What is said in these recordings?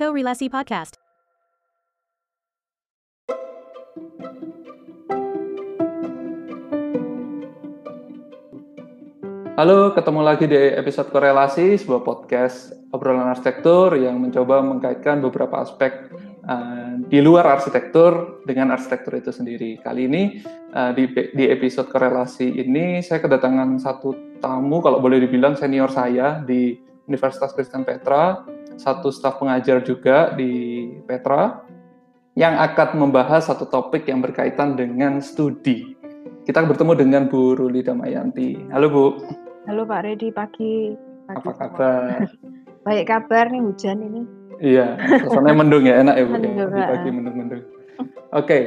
Korelasi Podcast. Halo, ketemu lagi di episode Korelasi, sebuah podcast obrolan arsitektur yang mencoba mengkaitkan beberapa aspek uh, di luar arsitektur dengan arsitektur itu sendiri. Kali ini uh, di, di episode Korelasi ini saya kedatangan satu tamu, kalau boleh dibilang senior saya di Universitas Kristen Petra, satu staf pengajar juga di Petra, yang akan membahas satu topik yang berkaitan dengan studi. Kita bertemu dengan Bu Ruli Damayanti. Halo Bu. Halo Pak Redi, pagi. pagi Apa kabar? Baik kabar nih hujan ini. Iya, suasananya mendung ya, enak ya Bu. Mendung, ya, pagi mendung-mendung. Oke, eh,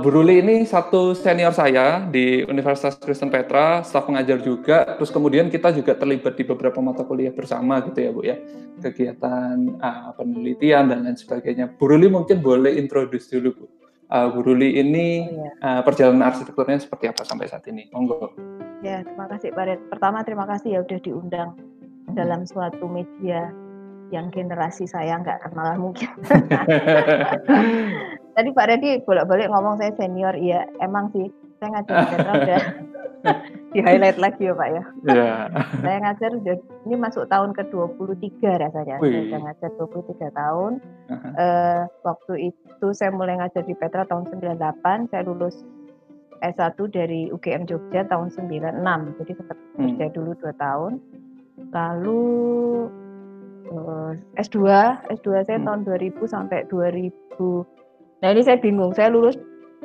Bu Ruli ini satu senior saya di Universitas Kristen Petra, staf pengajar juga. Terus kemudian kita juga terlibat di beberapa mata kuliah bersama gitu ya Bu ya, kegiatan eh, penelitian dan lain sebagainya. Bu Ruli mungkin boleh introduce dulu Bu. Eh, Bu Ruli ini Oh, ya. eh, perjalanan arsitekturnya seperti apa sampai saat ini? Monggo. ya, terima kasih Pak Red. Pertama terima kasih ya udah diundang dalam suatu media yang generasi saya nggak kenalan mungkin. Tadi Pak Redi bolak-balik ngomong saya senior, iya emang sih. Saya ngajar di Petra udah di highlight lagi ya Pak ya. Ya. Saya ngajar udah ini masuk tahun ke-23 rasanya. Saya Wih. udah ngajar 23 tahun. Aha. Eh, waktu itu saya mulai ngajar di Petra tahun 98, saya lulus S1 dari UGM Jogja tahun 96. Jadi sempat Hmm. kerja dulu 2 tahun. Lalu eh, S2, S2 saya Hmm. tahun 2000 sampai 2000. Nah, ini saya bingung. Saya lulus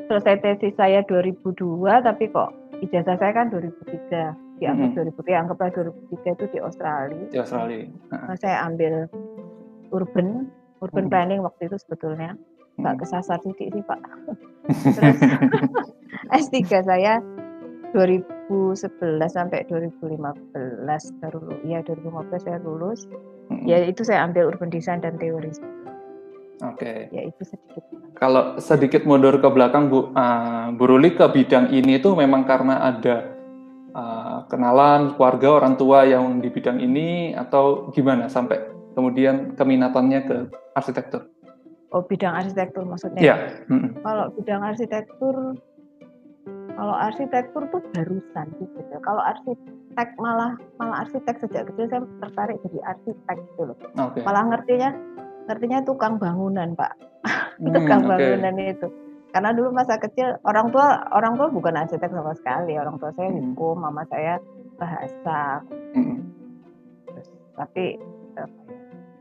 selesai tesis saya 2002 tapi kok ijazah saya kan 2003. Dianggap Hmm. 2003, anggaplah 2003 itu di Australia. Di Australia. Nah, saya ambil urban urban Hmm. planning waktu itu sebetulnya nggak Hmm. kesasar titik sih pak terus S3 saya 2011 sampai 2015 baru ya 2015 saya lulus Hmm. ya itu saya ambil urban design dan teori Oke. ya itu sedikit Kalau sedikit mundur ke belakang, Bu, uh, Bu Ruli ke bidang ini itu memang karena ada uh, kenalan keluarga orang tua yang di bidang ini atau gimana sampai kemudian keminatannya ke arsitektur? oh bidang arsitektur maksudnya Iya. Mm-mm. kalau bidang arsitektur kalau arsitektur tuh barusan gitu kalau arsitek malah malah arsitek sejak kecil saya tertarik jadi arsitek gitu loh Oke. malah ngertinya ngertinya tukang bangunan pak Hmm, tukang oke. bangunan itu karena dulu masa kecil orang tua orang tua bukan arsitek sama sekali orang tua saya Hmm. hukum mama saya bahasa Mm-mm. tapi ya,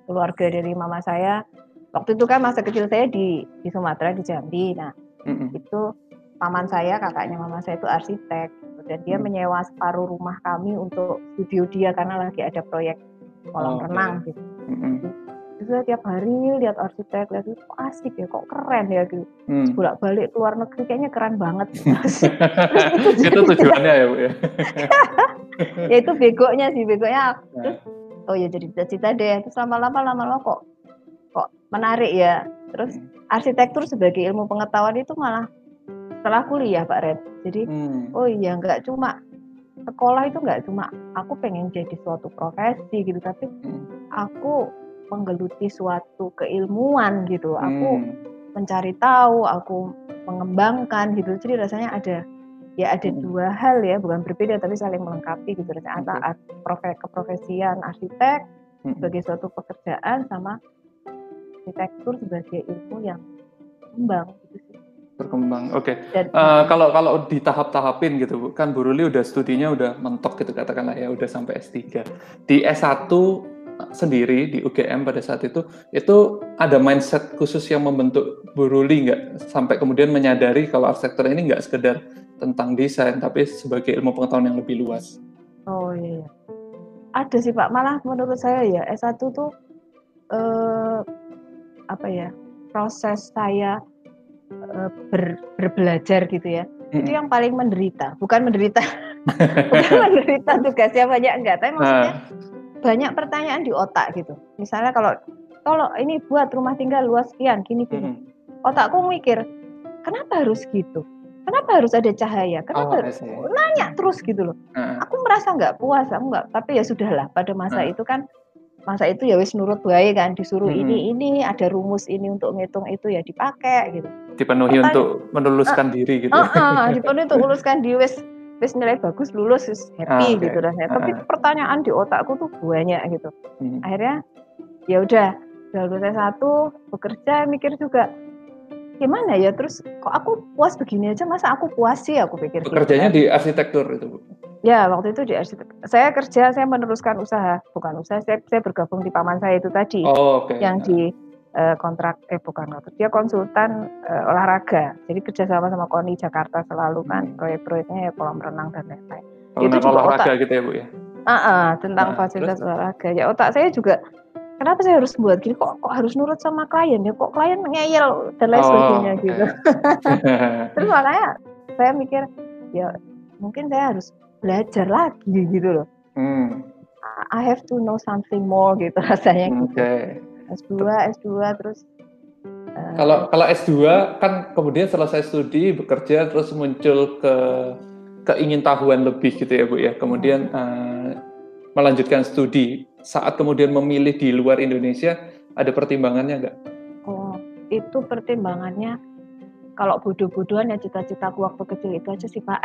keluarga dari mama saya waktu itu kan masa kecil saya di di Sumatera di Jambi nah Mm-mm. itu paman saya kakaknya mama saya itu arsitek dan dia Hmm. menyewa separuh rumah kami untuk studio dia karena lagi ada proyek Oh, kolam oke. renang gitu Mm-mm. Saya tiap hari lihat arsitek, lihat itu kok asik ya, kok keren ya gitu. Mm. Bolak balik luar negeri kayaknya keren banget. itu tujuannya ya, Bu ya. ya itu begonya sih, begonya. Nah. Terus oh ya jadi cita-cita deh. Terus lama-lama lama-lama kok kok menarik ya. Terus Hmm. arsitektur sebagai ilmu pengetahuan itu malah setelah kuliah Pak Red. Jadi Mm. oh iya nggak cuma sekolah itu nggak cuma aku pengen jadi suatu profesi gitu, tapi Mm. aku menggeluti suatu keilmuan gitu. Aku Mm. mencari tahu, aku mengembangkan gitu. Jadi rasanya ada ya ada Hmm. dua hal ya, bukan berbeda tapi saling melengkapi gitu. Rasanya Oke. antara profe- keprofesian arsitek Mm. sebagai suatu pekerjaan sama arsitektur sebagai ilmu yang kembang gitu sih. berkembang. Oke. Dan Eh, kalau kalau di tahap-tahapin gitu, kan Bu Ruli udah studinya udah mentok gitu katakanlah ya, udah sampai S3. Di S1 sendiri di UGM pada saat itu, itu ada mindset khusus yang membentuk Bu Ruli nggak sampai kemudian menyadari kalau arsitektur ini nggak sekedar tentang desain, tapi sebagai ilmu pengetahuan yang lebih luas. oh iya. iya. Ada sih Pak, malah menurut saya ya S1 tuh eh apa ya? proses saya eh, ber- berbelajar gitu ya. itu Mm-mm. yang paling menderita bukan menderita bukan menderita tugasnya banyak enggak tapi maksudnya Nah, banyak pertanyaan di otak gitu misalnya kalau kalau ini buat rumah tinggal luas sekian gini gini mm-mm. otakku mikir kenapa harus gitu kenapa harus ada cahaya Oh, kenapa I see. nanya terus gitu loh Nah, aku merasa nggak puas aku nggak tapi ya sudahlah pada masa Hmm. itu kan masa itu ya wis nurut baik kan disuruh Mm-mm. ini ini ada rumus ini untuk ngitung itu ya dipakai gitu Dipenuhi Pertanyaan- untuk menuluskan diri gitu. ya. Heeh, dipenuhi untuk luluskan di wis wis nilai bagus lulus wis happy Ah, oke. gitu rasanya. Tapi Ah. pertanyaan di otakku tuh banyak gitu. Hmm. Akhirnya ya udah, udah lulus satu bekerja mikir juga gimana ya terus kok aku puas begini aja masa aku puas sih aku pikir gitu Bekerjanya kan. di arsitektur itu, Bu. ya waktu itu di arsitek saya kerja saya meneruskan usaha bukan usaha saya, saya bergabung di paman saya itu tadi Oh, oke. yang di kontrak eh bukan kontrak dia konsultan eh, olahraga jadi kerjasama sama KONI Jakarta selalu kan Hmm. proyek-proyeknya ya kolam renang dan lain-lain Bangunan itu juga olahraga gitu ya, Bu ya. Ah, ah, tentang Nah, fasilitas olahraga ya otak saya juga kenapa saya harus buat gini kok kok harus nurut sama klien ya kok klien ngeyel dan lain Oh, sebagainya oke. gitu terus makanya saya mikir ya mungkin saya harus belajar lagi gitu loh Hmm, I have to know something more gitu rasanya Oke. gitu. S2 S2 terus eh, Kalau kalau S2 kan kemudian selesai studi bekerja terus muncul ke keingintahuan lebih gitu ya Bu ya. Kemudian eh, melanjutkan studi. Saat kemudian memilih di luar Indonesia ada pertimbangannya nggak? oh itu pertimbangannya kalau bodoh-bodohan ya cita-citaku waktu kecil itu aja sih Pak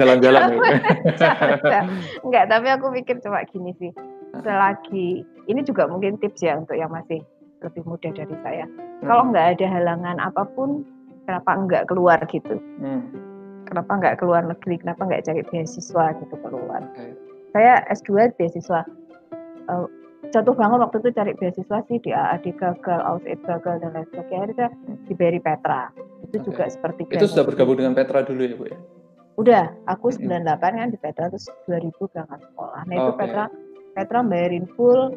Jalan-jalan ya. Enggak, tapi aku pikir cuma gini sih. Selagi ini juga mungkin tips ya untuk yang masih lebih muda dari saya. Kalau nggak ada halangan apa pun, kenapa nggak keluar gitu? Hmm, Kenapa nggak keluar negeri? Kenapa nggak cari beasiswa gitu keluar? oke. Saya S2 beasiswa. Eh, jatuh bangun waktu itu cari beasiswa sih di AAD gagal, Ausaid gagal dan lain sebagainya. Akhirnya saya di Beri Petra. Itu Oke. juga seperti Itu sudah bergabung dengan Petra dulu ya Bu ya. Udah, aku Mm-mm. 98 kan di Petra terus 2000 berangkat sekolah. Nah itu Oke. Petra Petra bayarin full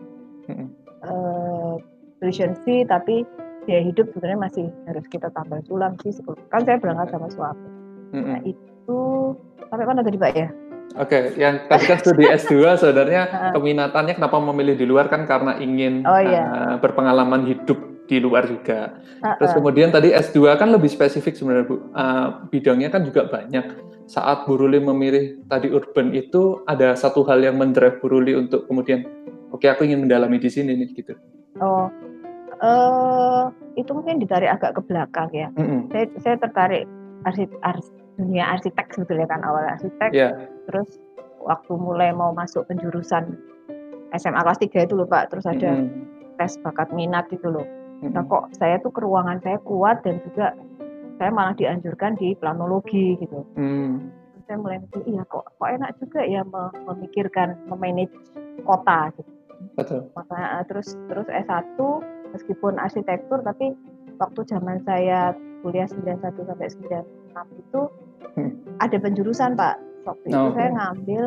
Mm-mm. eh, tuition fee tapi biaya hidup sebenarnya masih harus kita tambah sulam sih sebelum kan saya berangkat sama suami. Mm-mm. Nah itu sampai mana tadi Pak ya? Oke, yang tadi kan studi S2 sebenarnya keminatannya kenapa memilih di luar kan karena ingin Oh, iya. eh, berpengalaman hidup di luar juga. Terus Heeh. kemudian tadi S2 kan lebih spesifik sebenarnya Bu. Eh, bidangnya kan juga banyak. Saat Bu Ruli memilih tadi urban itu ada satu hal yang mendrive Bu Ruli untuk kemudian oke aku ingin mendalami di sini nih gitu. Oh, eh itu mungkin ditarik agak ke belakang ya. Mm-mm. Saya saya tertarik arsit, ars, dunia arsitek sebetulnya kan awal arsitek. Ya. Terus waktu mulai mau masuk penjurusan SMA kelas 3 itu loh Pak, terus ada Mm-mm. tes bakat minat gitu loh. Mm-mm. Nah kok saya tuh keruangan saya kuat dan juga saya malah dianjurkan di planologi gitu. Mm. Terus saya mulai mikir, iya kok kok enak juga ya me- memikirkan memanage kota gitu. Betul. Makanya eh, terus terus S1 meskipun arsitektur tapi waktu zaman saya kuliah 91 sampai 96 itu Hmm. ada penjurusan Pak. Waktu itu Oh, saya oke. ngambil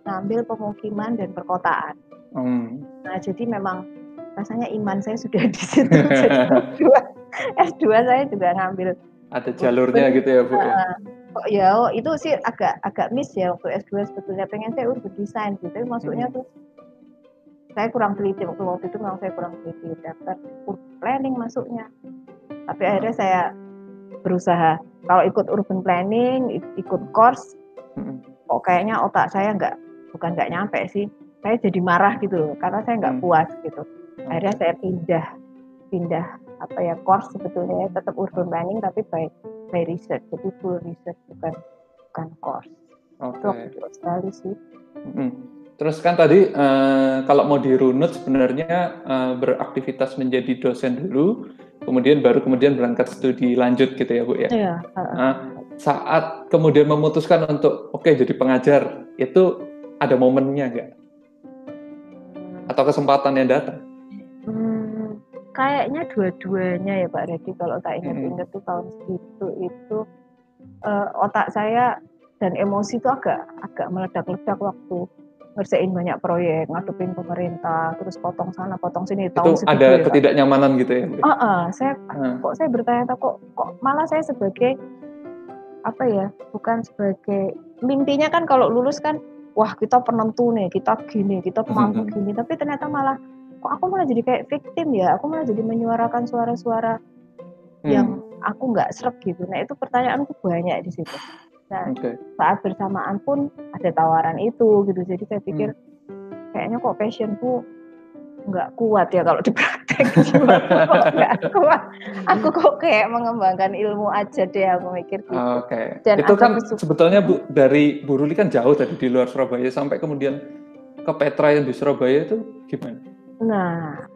ngambil pemukiman dan perkotaan. Mm. Nah, jadi memang rasanya iman saya sudah di situ. Jadi S2, S2 saya juga ngambil. Ada jalurnya gitu ya Bu ya. kok ya oh, itu sih agak agak miss ya waktu S2 sebetulnya pengen saya urban design gitu. Tapi masuknya Hmm. tuh saya kurang teliti waktu waktu itu memang saya kurang teliti daftar urban planning masuknya. Tapi akhirnya saya berusaha kalau ikut urban planning, ik- ikut course Mm-mm. kok kayaknya otak saya nggak bukan nggak nyampe sih saya jadi marah gitu loh karena saya nggak Hmm. puas gitu akhirnya saya pindah pindah apa ya course sebetulnya tetap urban planning tapi by by research jadi full research bukan bukan course itu waktu di Australia sih Mm. Terus kan tadi eh, kalau mau dirunut sebenarnya eh, beraktivitas menjadi dosen dulu, kemudian baru kemudian berangkat studi lanjut gitu ya Bu ya. iya uh, Nah, saat kemudian memutuskan untuk oke jadi pengajar itu ada momennya nggak? Atau kesempatan yang datang? Kayaknya dua-duanya ya Pak Reddy kalau tak ingat-ingat tuh tahun segitu itu eh, otak saya dan emosi itu agak agak meledak-ledak waktu ngerjain banyak proyek, ngadepin pemerintah, terus potong sana, potong sini. Itu tahun ada ya, Pak. ketidaknyamanan gitu ya? Bu? Ah, ah, saya Nah, kok saya bertanya kok kok malah saya sebagai apa ya bukan sebagai mimpinya kan kalau lulus kan wah kita penentu nih kita gini kita mampu gini tapi ternyata malah kok aku malah jadi kayak victim ya. Aku malah jadi menyuarakan suara-suara hmm, yang aku nggak srek gitu. Nah itu pertanyaanku banyak di situ. Nah Oke. saat bersamaan pun ada tawaran itu gitu. Jadi saya pikir Hmm. kayaknya kok passionku nggak kuat ya kalau dipraktek. Nggak kuat? Aku kok kayak mengembangkan ilmu aja deh aku mikir gitu. Oke. Okay. itu kan sebetulnya bu dari Bu Ruli kan jauh tadi di luar Surabaya sampai kemudian ke Petra yang di Surabaya itu gimana nah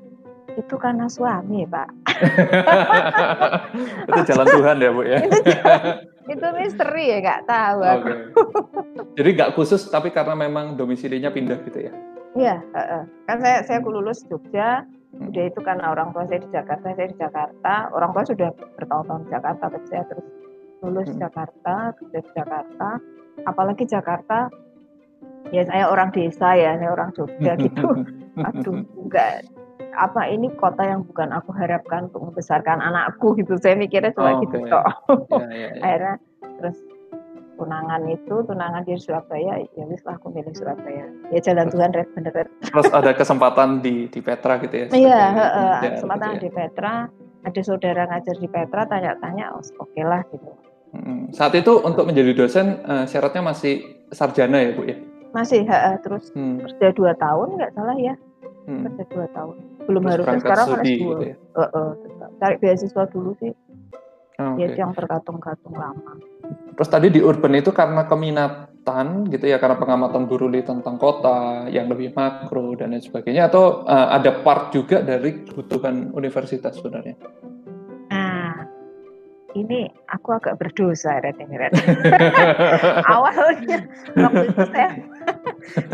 itu karena suami pak. Itu jalan Tuhan ya bu ya? Itu, misteri ya nggak tahu okay. jadi nggak khusus tapi karena memang domisilinya pindah gitu ya? Iya, uh, kan saya saya lulus Jogja, hmm. udah itu karena orang tua saya di Jakarta, saya di Jakarta, orang tua sudah bertahun-tahun di Jakarta, tapi saya terus lulus hmm. Jakarta, kerja di Jakarta, apalagi Jakarta, ya saya orang desa ya, saya orang Jogja gitu, aduh enggak apa ini kota yang bukan aku harapkan untuk membesarkan anakku gitu, saya mikirnya cuma oh, gitu okay. kok, ya, ya, ya. akhirnya terus tunangan itu tunangan di Surabaya ya wis lah aku milih Surabaya ya jalan Tuhan red bener red terus ada kesempatan di di Petra gitu ya iya uh, kesempatan gitu ya. di Petra ada saudara ngajar di Petra tanya-tanya oh, oke okay lah gitu hmm. saat itu untuk menjadi dosen uh, syaratnya masih sarjana ya bu ya masih uh, terus hmm. kerja dua tahun nggak salah ya hmm. kerja dua tahun belum terus harusnya sekarang harus dua gitu ya? uh, uh, cari beasiswa dulu sih oh, ya okay. yang tergantung-gantung lama Terus tadi di urban itu karena keminatan gitu ya, karena pengamatan Buruli tentang kota yang lebih makro dan lain sebagainya, atau uh, ada part juga dari kebutuhan universitas sebenarnya? Ini aku agak berdosa, Red. Awalnya waktu itu saya,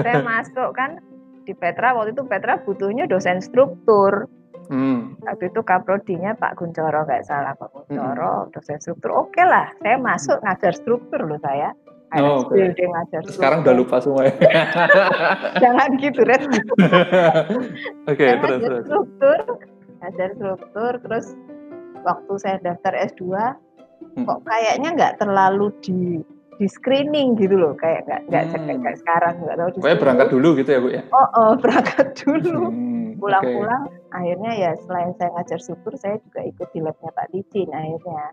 saya masuk kan di Petra, waktu itu Petra butuhnya dosen struktur. Hmm. Waktu itu kaprodinya Pak Guncoro nggak salah Pak Guncoro hmm. dosen struktur. Oke okay lah, saya masuk ngajar struktur loh saya. oh, okay. ngajar Sekarang udah lupa semua ya. Jangan gitu, Red. Oke, okay, terus, terus. Struktur, ngajar struktur, terus waktu saya daftar S2, hmm. kok kayaknya nggak terlalu di di screening gitu loh kayak nggak nggak hmm. cek kayak sekarang nggak tahu Pokoknya berangkat dulu gitu ya bu ya oh, oh berangkat dulu hmm, pulang-pulang okay. akhirnya ya selain saya ngajar struktur saya juga ikut di labnya Pak Dicin akhirnya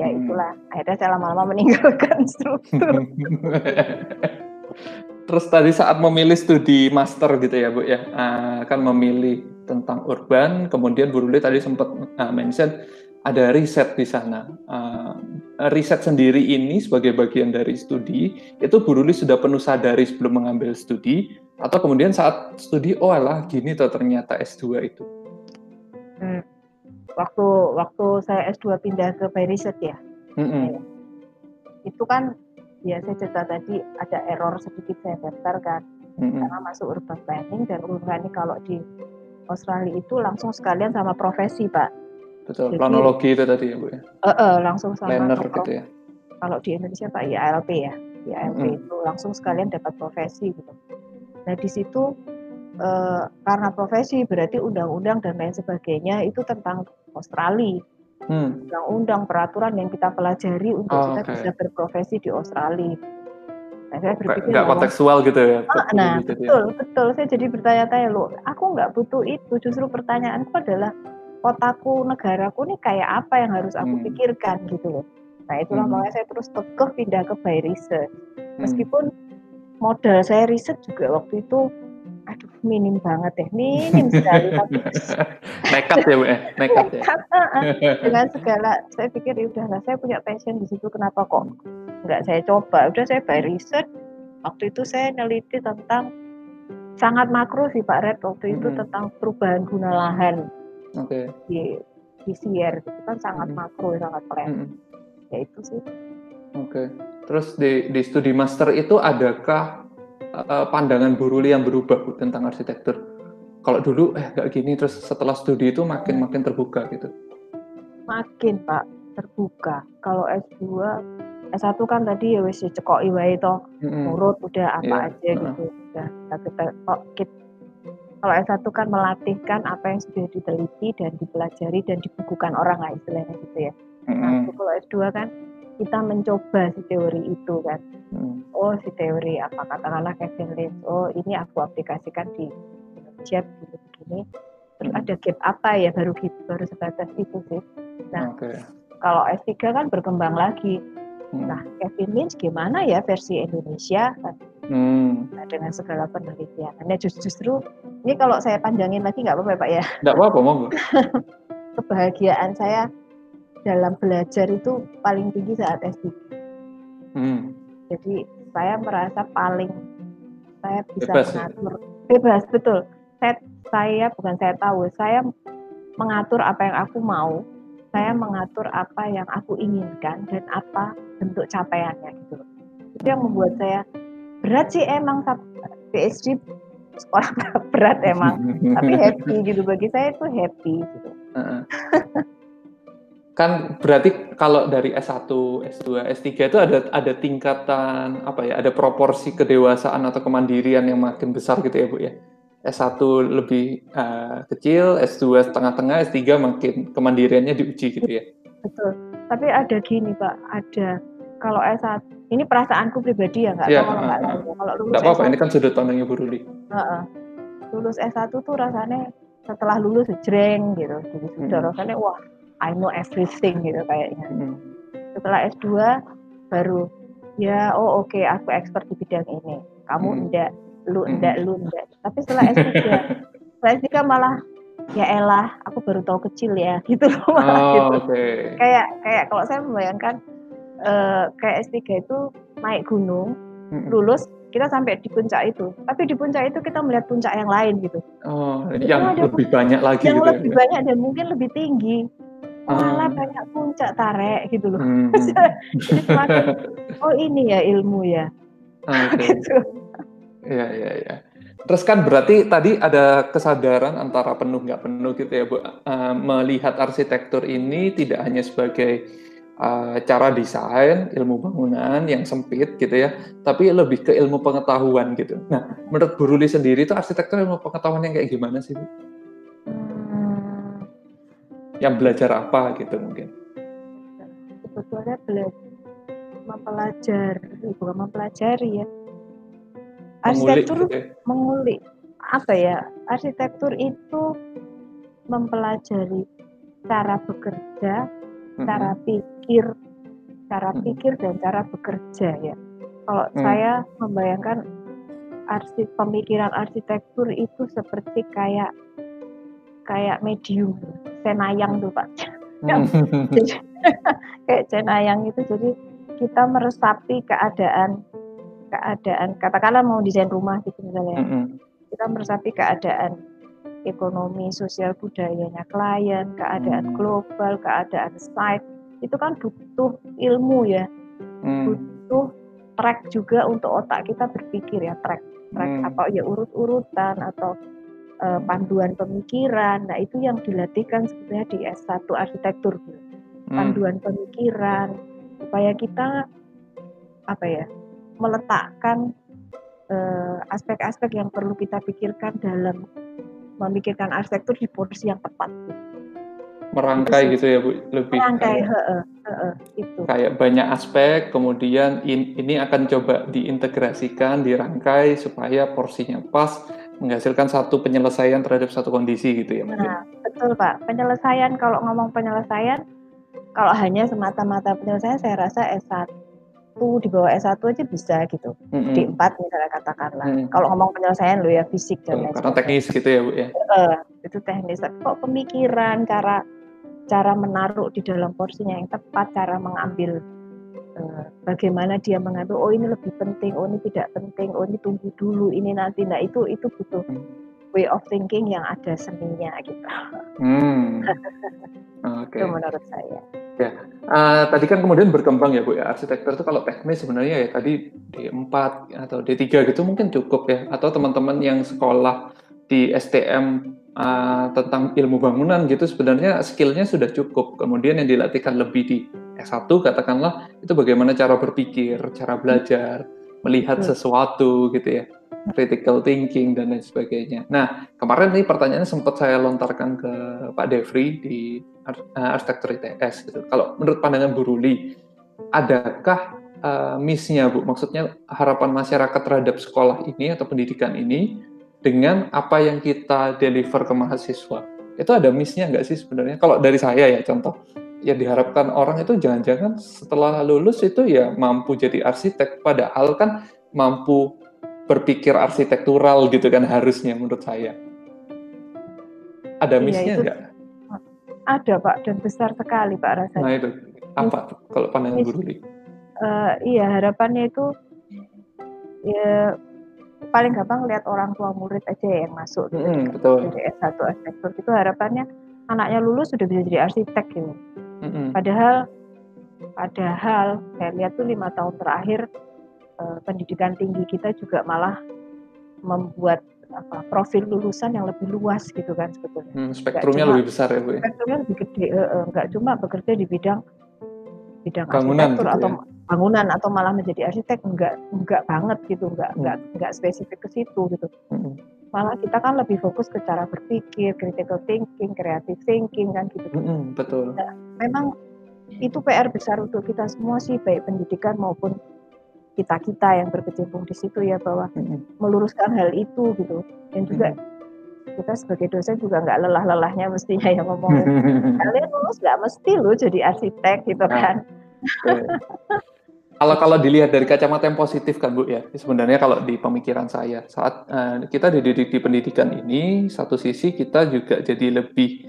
ya hmm. itulah akhirnya saya lama-lama meninggalkan struktur terus tadi saat memilih studi master gitu ya bu ya akan memilih tentang urban kemudian Bu Ruli tadi sempat uh, mention ada riset di sana. Uh, riset sendiri ini sebagai bagian dari studi, itu Bu Ruli sudah penuh sadari sebelum mengambil studi, atau kemudian saat studi, oh alah gini tuh ternyata S2 itu? Hmm. Waktu waktu saya S2 pindah ke Research ya, mm -hmm. itu kan ya saya cerita tadi ada error sedikit saya daftar kan, mm -hmm. karena masuk urban planning dan urban planning kalau di Australia itu langsung sekalian sama profesi Pak Betul, Jadi, planologi itu tadi ya Bu ya? Uh, uh, langsung sama Planner gitu ya? Kalau di Indonesia Pak ya ALP ya, ya ALP hmm. itu langsung sekalian dapat profesi gitu. Nah di situ uh, karena profesi berarti undang-undang dan lain sebagainya itu tentang Australia. Hmm. Undang-undang peraturan yang kita pelajari untuk oh, kita okay. bisa berprofesi di Australia. Nah, saya berpikir nggak kontekstual gitu ya. Ah, nah, gitu ya. betul, ya. betul. Saya jadi bertanya-tanya loh, aku nggak butuh itu. Justru pertanyaanku adalah kotaku, negaraku nih kayak apa yang harus aku hmm. pikirkan gitu loh. Nah itulah hmm. makanya saya terus tekeh pindah ke by riset. Hmm. Meskipun modal saya riset juga waktu itu aduh minim banget ya minim sekali tapi nekat ya bu ya nekat ya dengan segala saya pikir ya udah saya punya passion di situ kenapa kok nggak saya coba udah saya by riset waktu itu saya neliti tentang sangat makro sih Pak Red waktu itu hmm. tentang perubahan guna lahan okay. di PCR itu kan sangat hmm. makro sangat plan hmm. ya itu sih oke okay. terus di di studi master itu adakah uh, pandangan Buruli yang berubah Bu, tentang arsitektur kalau dulu eh gak gini terus setelah studi itu makin makin terbuka gitu makin Pak terbuka kalau S2 S1 kan tadi ya wis cekok wae to mm-hmm. nurut udah apa yeah. aja gitu udah kita kok kita kalau S1 kan melatihkan apa yang sudah diteliti dan dipelajari dan dibukukan orang lah istilahnya gitu ya. Mm-hmm. Nah, kalau S2 kan kita mencoba si teori itu kan. Mm. Oh si teori apa katakanlah Kevin Lynch. Oh ini aku aplikasikan di Indonesia begini-begini. Terus mm. ada gap apa ya baru gitu baru sebatas itu sih. Nah okay. kalau S3 kan berkembang lagi. Mm. Nah Kevin Lynch gimana ya versi Indonesia? Hmm. Nah, dengan segala penelitian. Nah justru, justru ini kalau saya panjangin lagi nggak apa-apa ya, Pak ya? Nggak apa-apa, monggo. Kebahagiaan saya dalam belajar itu paling tinggi saat S3. Hmm. Jadi saya merasa paling saya bisa Bebas ya? mengatur bebas betul. Saya saya bukan saya tahu, saya mengatur apa yang aku mau, saya mengatur apa yang aku inginkan dan apa bentuk capaiannya gitu. Itu yang membuat saya berat sih emang PhD sekolah berat emang, tapi happy gitu bagi saya itu happy gitu. Kan berarti kalau dari S1, S2, S3 itu ada ada tingkatan apa ya, ada proporsi kedewasaan atau kemandirian yang makin besar gitu ya, Bu ya. S1 lebih eh, kecil, S2 setengah-tengah, S3 makin kemandiriannya diuji gitu ya. Betul. Tapi ada gini Pak, ada kalau S1 ini perasaanku pribadi ya nggak tahu kalau nggak uh. Kalau lulus Enggak apa-apa, S1 ini kan sudut pandangnya Bu Ruli. Lulus S1 tuh rasanya setelah lulus jreng gitu. Jadi sudah Hmm. rasanya wah I know everything gitu kayaknya. Hmm. Setelah S2 baru ya oh oke aku expert di bidang ini. Kamu Hmm. enggak, lu Hmm. enggak, lu enggak. Tapi setelah S3 setelah S3 malah ya elah aku baru tahu kecil ya gitu loh malah Oh, gitu. oke. Kayak kayak kalau saya membayangkan eh, kayak S3 itu naik gunung, Mm-mm. lulus kita sampai di puncak itu. Tapi di puncak itu kita melihat puncak yang lain gitu. Oh, yang ada lebih banyak lagi yang gitu lebih ya. banyak dan mungkin lebih tinggi. Malah Ah. banyak puncak tarik gitu loh. Hmm. Jadi semakin oh ini ya ilmu ya. Ah, Oke. Gitu. Iya, iya, iya. Terus kan berarti tadi ada kesadaran antara penuh nggak penuh gitu ya, Bu. Eh, melihat arsitektur ini tidak hanya sebagai eh, cara desain, ilmu bangunan yang sempit gitu ya, tapi lebih ke ilmu pengetahuan gitu. Nah, menurut Bu Ruli sendiri itu arsitektur ilmu pengetahuan yang kayak gimana sih, Bu? Hmm, Yang belajar apa gitu mungkin? sebetulnya belajar mempelajari bukan mempelajari ya. Mengulik Arsitektur gitu ya. mengulik apa ya arsitektur itu mempelajari cara bekerja Mm-mm. cara pikir cara Mm-mm. pikir dan cara bekerja ya kalau Hmm. saya membayangkan pemikiran arsitektur itu seperti kayak kayak medium senayang tuh pak Jadi, kayak cenayang itu jadi kita meresapi keadaan keadaan katakanlah mau desain rumah gitu misalnya Mm-mm. kita meresapi keadaan ekonomi sosial budayanya klien keadaan Hmm. global keadaan site itu kan butuh ilmu ya Hmm. butuh track juga untuk otak kita berpikir ya track track Hmm. apa ya urut-urutan atau eh, panduan pemikiran nah itu yang dilatihkan sebenarnya di S1 arsitektur Hmm. panduan pemikiran supaya kita apa ya meletakkan eh, aspek-aspek yang perlu kita pikirkan dalam memikirkan arsitektur di porsi yang tepat merangkai gitu ya Bu, lebih merangkai kayak- heeh, heeh, itu kayak banyak aspek, kemudian in- ini akan coba diintegrasikan, dirangkai supaya porsinya pas, menghasilkan satu penyelesaian terhadap satu kondisi gitu ya mungkin. nah betul pak penyelesaian kalau ngomong penyelesaian kalau hanya semata-mata penyelesaian saya rasa S1 di bawah S1 aja bisa gitu Mm-mm. D4 misalnya katakanlah Hmm. kalau ngomong penyelesaian lo ya fisik dan Karena teknis gitu ya Bu ya. Eh, itu teknis kok pemikiran cara cara menaruh di dalam porsinya yang tepat cara mengambil eh, bagaimana dia mengambil oh ini lebih penting oh ini tidak penting oh ini tunggu dulu ini nanti nah itu itu butuh Hmm. way of thinking yang ada seninya gitu Hmm. Oke. itu menurut saya Eh, tadi kan kemudian berkembang ya Bu ya, arsitektur itu kalau teknis sebenarnya ya tadi D4 atau D3 gitu mungkin cukup ya, atau teman-teman yang sekolah di STM eh, tentang ilmu bangunan gitu sebenarnya skillnya sudah cukup. Kemudian yang dilatihkan lebih di S1 katakanlah itu bagaimana cara berpikir, cara belajar, melihat sesuatu gitu ya, critical thinking dan lain sebagainya. Nah kemarin nih pertanyaannya sempat saya lontarkan ke Pak Devri di eh, arsitektur ITS gitu. Kalau menurut pandangan Bu Ruli, adakah eh, miss-nya Bu? Maksudnya harapan masyarakat terhadap sekolah ini atau pendidikan ini dengan apa yang kita deliver ke mahasiswa. Itu ada miss-nya nggak sih sebenarnya? Kalau dari saya ya contoh, ya diharapkan orang itu jangan-jangan setelah lulus itu ya mampu jadi arsitek, padahal kan mampu berpikir arsitektural gitu kan harusnya menurut saya. Ada Iya, missnya nggak? ada Pak dan besar sekali Pak rasanya. Nah itu apa kalau pandangan Miss Bu Ruli? Eee, iya harapannya itu ya paling gampang lihat orang tua murid aja yang masuk gitu kan, betul. dari S1 arsitektur itu harapannya anaknya lulus sudah bisa jadi arsitek gitu. Mhm. Padahal padahal saya lihat tuh 5 tahun terakhir, eee, pendidikan tinggi kita juga malah membuat apa, profil lulusan yang lebih luas gitu kan sebetulnya. Hmm, Nggak spektrumnya cuma lebih besar ya Bu ya? spektrumnya lebih gede heeh, nggak cuma bekerja di bidang bidang Bangunan arsitektur gitu atau ya? bangunan atau malah menjadi arsitek, enggak enggak banget gitu, enggak Hmm. enggak enggak spesifik ke situ gitu. Mhm. Malah kita kan lebih fokus ke cara berpikir, critical thinking, creative thinking kan gitu. Mhm, betul. Nah, memang itu PR besar untuk kita semua sih, baik pendidikan maupun kita-kita yang berkecimpung di situ ya, bahwa Mhm. meluruskan hal itu gitu. Dan juga Mhm. Kita sebagai dosen juga nggak lelah-lelahnya mestinya yang ngomongin, "Kalian lulus nggak mesti loh jadi arsitek," gitu Nah, kan. oke. Kalau kalau dilihat dari kacamata yang positif kan Bu ya, sebenarnya kalau di pemikiran saya saat eh, kita dididik di pendidikan ini, satu sisi kita juga jadi lebih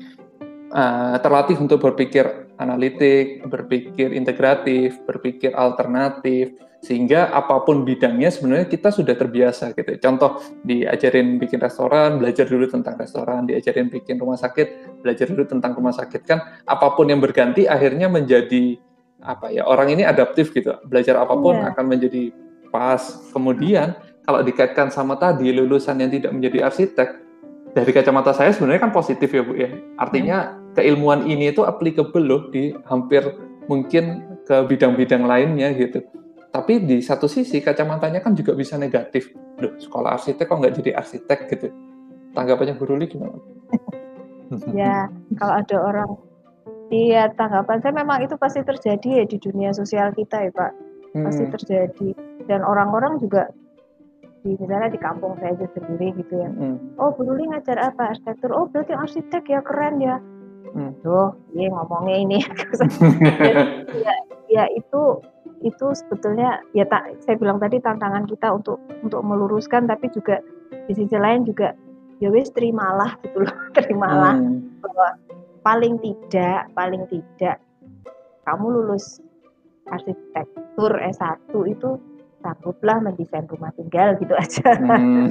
eh, terlatih untuk berpikir analitik, berpikir integratif, berpikir alternatif, sehingga apa pun bidangnya sebenarnya kita sudah terbiasa gitu. Contoh diajarin bikin restoran, belajar dulu tentang restoran, diajarin bikin rumah sakit, belajar dulu tentang rumah sakit. Kan apa pun yang berganti akhirnya menjadi apa ya orang ini adaptif gitu. Belajar apa pun Iya. akan menjadi pas. Kemudian kalau dikaitkan sama tadi lulusan yang tidak menjadi arsitek dari kacamata saya sebenarnya kan positif ya bu ya. Artinya keilmuan ini itu applicable loh di hampir mungkin ke bidang-bidang lainnya gitu tapi di satu sisi kacamatanya kan juga bisa negatif loh sekolah arsitek kok nggak jadi arsitek gitu tanggapannya Bu Ruli gimana? Ya, kalau ada orang iya tanggapan saya memang itu pasti terjadi ya di dunia sosial kita ya Pak, pasti Hmm, terjadi. Dan orang-orang juga di misalnya di kampung saya aja sendiri gitu ya. hmm, Oh, Bu Luli ngajar apa? Arsitektur. Oh, berarti arsitek ya keren ya. Hmm. Tuh, iya ngomongnya ini. ya, ya itu itu sebetulnya ya tak saya bilang tadi tantangan kita untuk untuk meluruskan tapi juga di sisi lain juga ya wis terimalah gitu loh terimalah Hmm. bahwa paling tidak paling tidak kamu lulus arsitektur S1 itu sangguplah mendesain rumah tinggal gitu aja Hmm.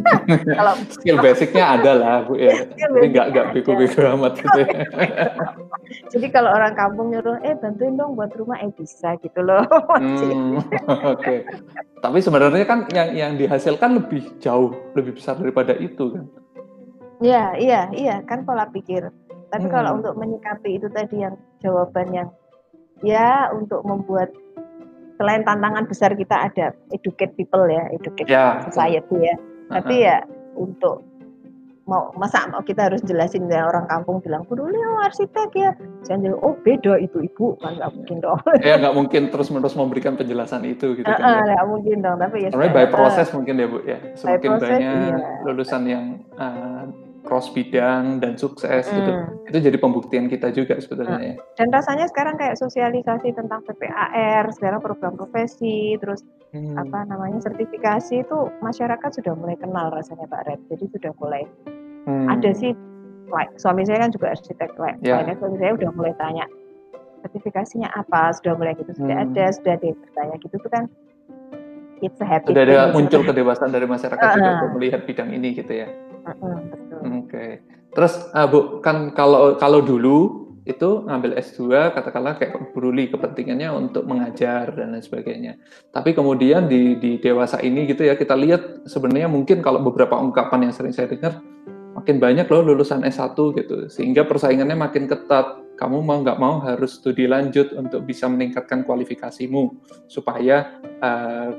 kalau skill basicnya ada lah bu ya tapi nggak nggak bego-bego amat gitu ya. jadi kalau orang kampung nyuruh eh bantuin dong buat rumah eh bisa gitu loh Hmm, oke tapi sebenarnya kan yang yang dihasilkan lebih jauh lebih besar daripada itu kan Iya, iya, iya, kan pola pikir. Tapi kalau Hmm. untuk menyikapi itu tadi yang jawaban yang ya untuk membuat selain tantangan besar kita ada educate people ya, educate Ya, society ya. Tapi ya untuk mau masa mau kita harus jelasin ya orang kampung bilang oh arsitek ya. Jangan jadi oh beda itu ibu. Kan nggak mungkin dong. Ya nggak mungkin terus menerus memberikan penjelasan itu gitu Heeh, kan ya. nggak mungkin dong tapi ya Sebenarnya by secara- proses mungkin ya bu ya. Semakin banyak iya. lulusan yang uh, cross bidang dan sukses gitu Mm. itu jadi pembuktian kita juga sebetulnya ya dan rasanya sekarang kayak sosialisasi tentang PPAR sekarang program profesi terus Hmm. apa namanya sertifikasi itu masyarakat sudah mulai kenal rasanya Pak Red jadi sudah mulai Hmm. ada sih like, suami saya kan juga arsitek like, lainnya suami saya udah mulai tanya sertifikasinya apa sudah mulai gitu sudah Hmm. ada sudah ada yang bertanya gitu tuh kan it's a happy sudah ada thing, muncul gitu. dari masyarakat juga Ah. untuk melihat bidang ini gitu ya Heeh, betul. Oke. Terus uh, Bu, kan kalau kalau dulu itu ngambil S2 katakanlah kayak Bu Ruli kepentingannya untuk mengajar dan lain sebagainya. Tapi kemudian di di dewasa ini gitu ya kita lihat sebenarnya mungkin kalau beberapa ungkapan yang sering saya dengar makin banyak loh lulusan S1 gitu sehingga persaingannya makin ketat. Kamu mau nggak mau harus studi lanjut untuk bisa meningkatkan kualifikasimu supaya uh,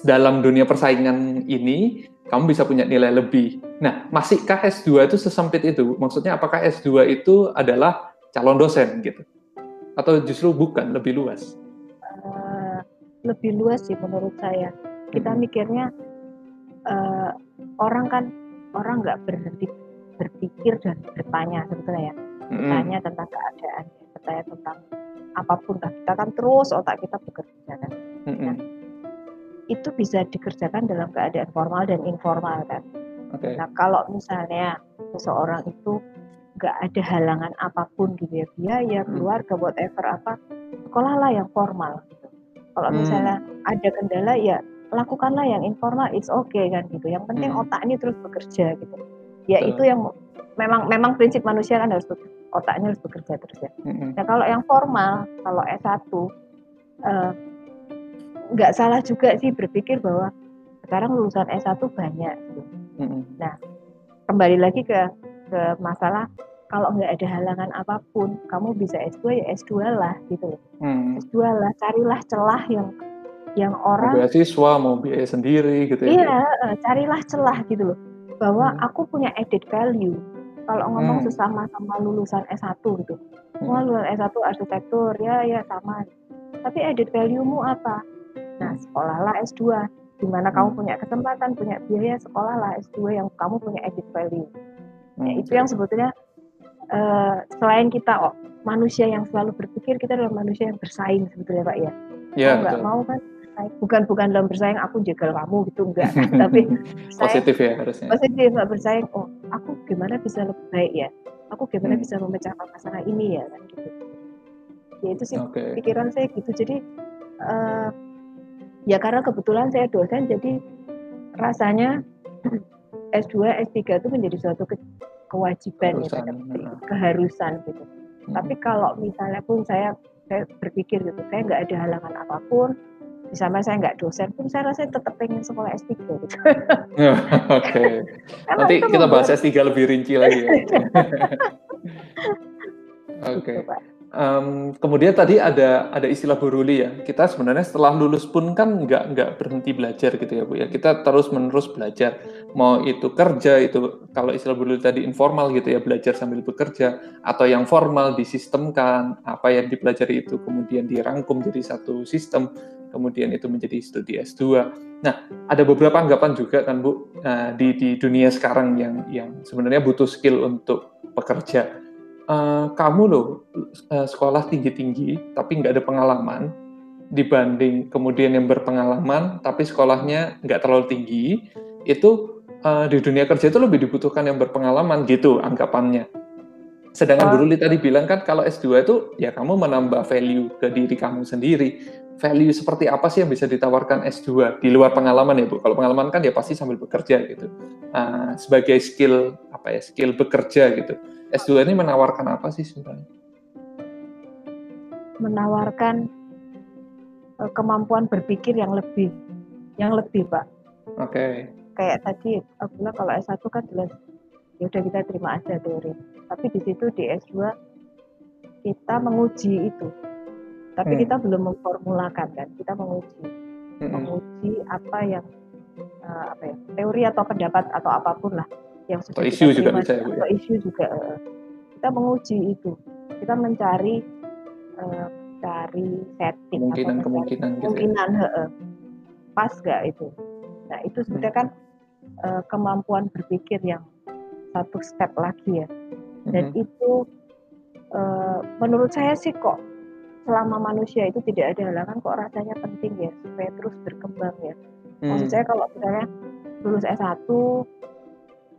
dalam dunia persaingan ini kamu bisa punya nilai lebih. Nah, masihkah S2 itu sesempit itu? Maksudnya apakah S2 itu adalah calon dosen gitu? Atau justru bukan, lebih luas? Eh, lebih luas sih menurut saya kita Mm-mm. mikirnya eh, orang kan orang nggak berhenti berpikir dan bertanya sebetulnya ya Mm-mm. bertanya tentang keadaan bertanya tentang apa pun lah kita kan terus otak kita bekerja kan Mm-mm. Itu bisa dikerjakan dalam keadaan formal dan informal kan. Okay. Nah kalau misalnya seseorang itu nggak ada halangan apa pun gitu ya biaya Hmm. keluarga whatever apa sekolahlah yang formal gitu. Kalau Hmm. misalnya ada kendala ya lakukanlah yang informal it's okay kan gitu. Yang penting Hmm. otak ini terus bekerja gitu. Ya Betul. itu yang memang memang prinsip manusia kan harus bekerja, otaknya harus bekerja terus ya. Mm-mm. Nah kalau yang formal, kalau S1 eh, nggak salah juga sih berpikir bahwa sekarang lulusan S1 banyak. Gitu. Mm-mm. Kembali lagi ke ke masalah kalau nggak ada halangan apa pun, kamu bisa S2 ya S2 lah gitu loh. Hmm. S2 lah, carilah celah yang yang Mau orang beasiswa, mau biaya sendiri gitu ya. iya eh, carilah celah gitu loh bahwa Hmm. aku punya added value. Kalau ngomong Hmm. sesama sama lulusan S1 gitu. Semua lulusan S1 arsitektur, ya ya sama. Tapi added value-mu apa? Nah, sekolahlah S2. Di mana kamu Hmm. punya kesempatan, punya biaya, sekolahlah S2 yang kamu punya added value. Hmm, Ya, itu yang sebetulnya eh, selain kita oh, manusia yang selalu berpikir, kita adalah manusia yang bersaing sebetulnya Pak ya. Ya, Mau nggak mau kan bukan bukan dalam bersaing aku jegal kamu gitu enggak, tapi saya Positif ya harusnya. positif nggak bersaing. Oh, aku gimana bisa lebih baik ya? Aku gimana Hmm. bisa memecahkan masalah ini ya kan gitu. Ya itu sih Oke. pikiran saya gitu. Jadi eh, ya karena kebetulan saya dosen, jadi rasanya S2, S3 itu menjadi suatu ke- kewajiban ya, Keharusan, nah. gitu. Hmm. Tapi kalau misalnya pun saya saya berpikir gitu, saya nggak ada halangan apa pun, misalnya saya nggak dosen pun saya rasa tetap pengen sekolah S3 gitu. Oke. Nanti kita bahas membuat- S3 lebih rinci lagi ya. Oke. gitu, Pak. Em, kemudian tadi ada ada istilah buruli ya. Kita sebenarnya setelah lulus pun kan nggak nggak berhenti belajar gitu ya bu ya. Kita terus menerus belajar. Mau itu kerja itu kalau istilah buruli tadi informal gitu ya belajar sambil bekerja atau yang formal disistemkan apa yang dipelajari itu kemudian dirangkum jadi satu sistem kemudian itu menjadi studi S2. Nah ada beberapa anggapan juga kan bu eh, di di dunia sekarang yang yang sebenarnya butuh skill untuk bekerja eh, kamu loh eh, sekolah tinggi-tinggi tapi nggak ada pengalaman dibanding kemudian yang berpengalaman tapi sekolahnya nggak terlalu tinggi itu eh, di dunia kerja itu lebih dibutuhkan yang berpengalaman gitu anggapannya. Sedangkan Wah. Bu Ruli tadi bilang kan kalau S2 itu ya kamu menambah value ke diri kamu sendiri. Value seperti apa sih yang bisa ditawarkan S2 di luar pengalaman ya Bu? Kalau pengalaman kan ya pasti sambil bekerja gitu. Ah, sebagai skill apa ya skill bekerja gitu. S2 ini menawarkan apa sih sebenarnya? menawarkan eh, kemampuan berpikir yang lebih yang lebih Pak. Oke. Kayak tadi aku bilang kalau S1 kan jelas ya udah kita terima aja teori. Tapi di situ di S2 kita menguji itu. Tapi Hmm. kita belum memformulakan kan. Kita menguji, Mm-mm. menguji apa yang eh, apa ya, teori atau pendapat atau apa pun lah yang sudah Atau kita isu juga bisa ya, Bu, ya? Atau isu juga eh, kita menguji itu. Kita mencari eh, cari setting atau mencari Kemungkinan-kemungkinan gitu ya. kemungkinan pas nggak itu nah itu sebenarnya kan eh, kemampuan berpikir yang satu step lagi ya dan Mm-mm. itu menurut saya sih kok selama manusia itu tidak ada halangan kok rasanya penting ya supaya terus berkembang ya maksud Hmm. saya kalau misalnya lulus S1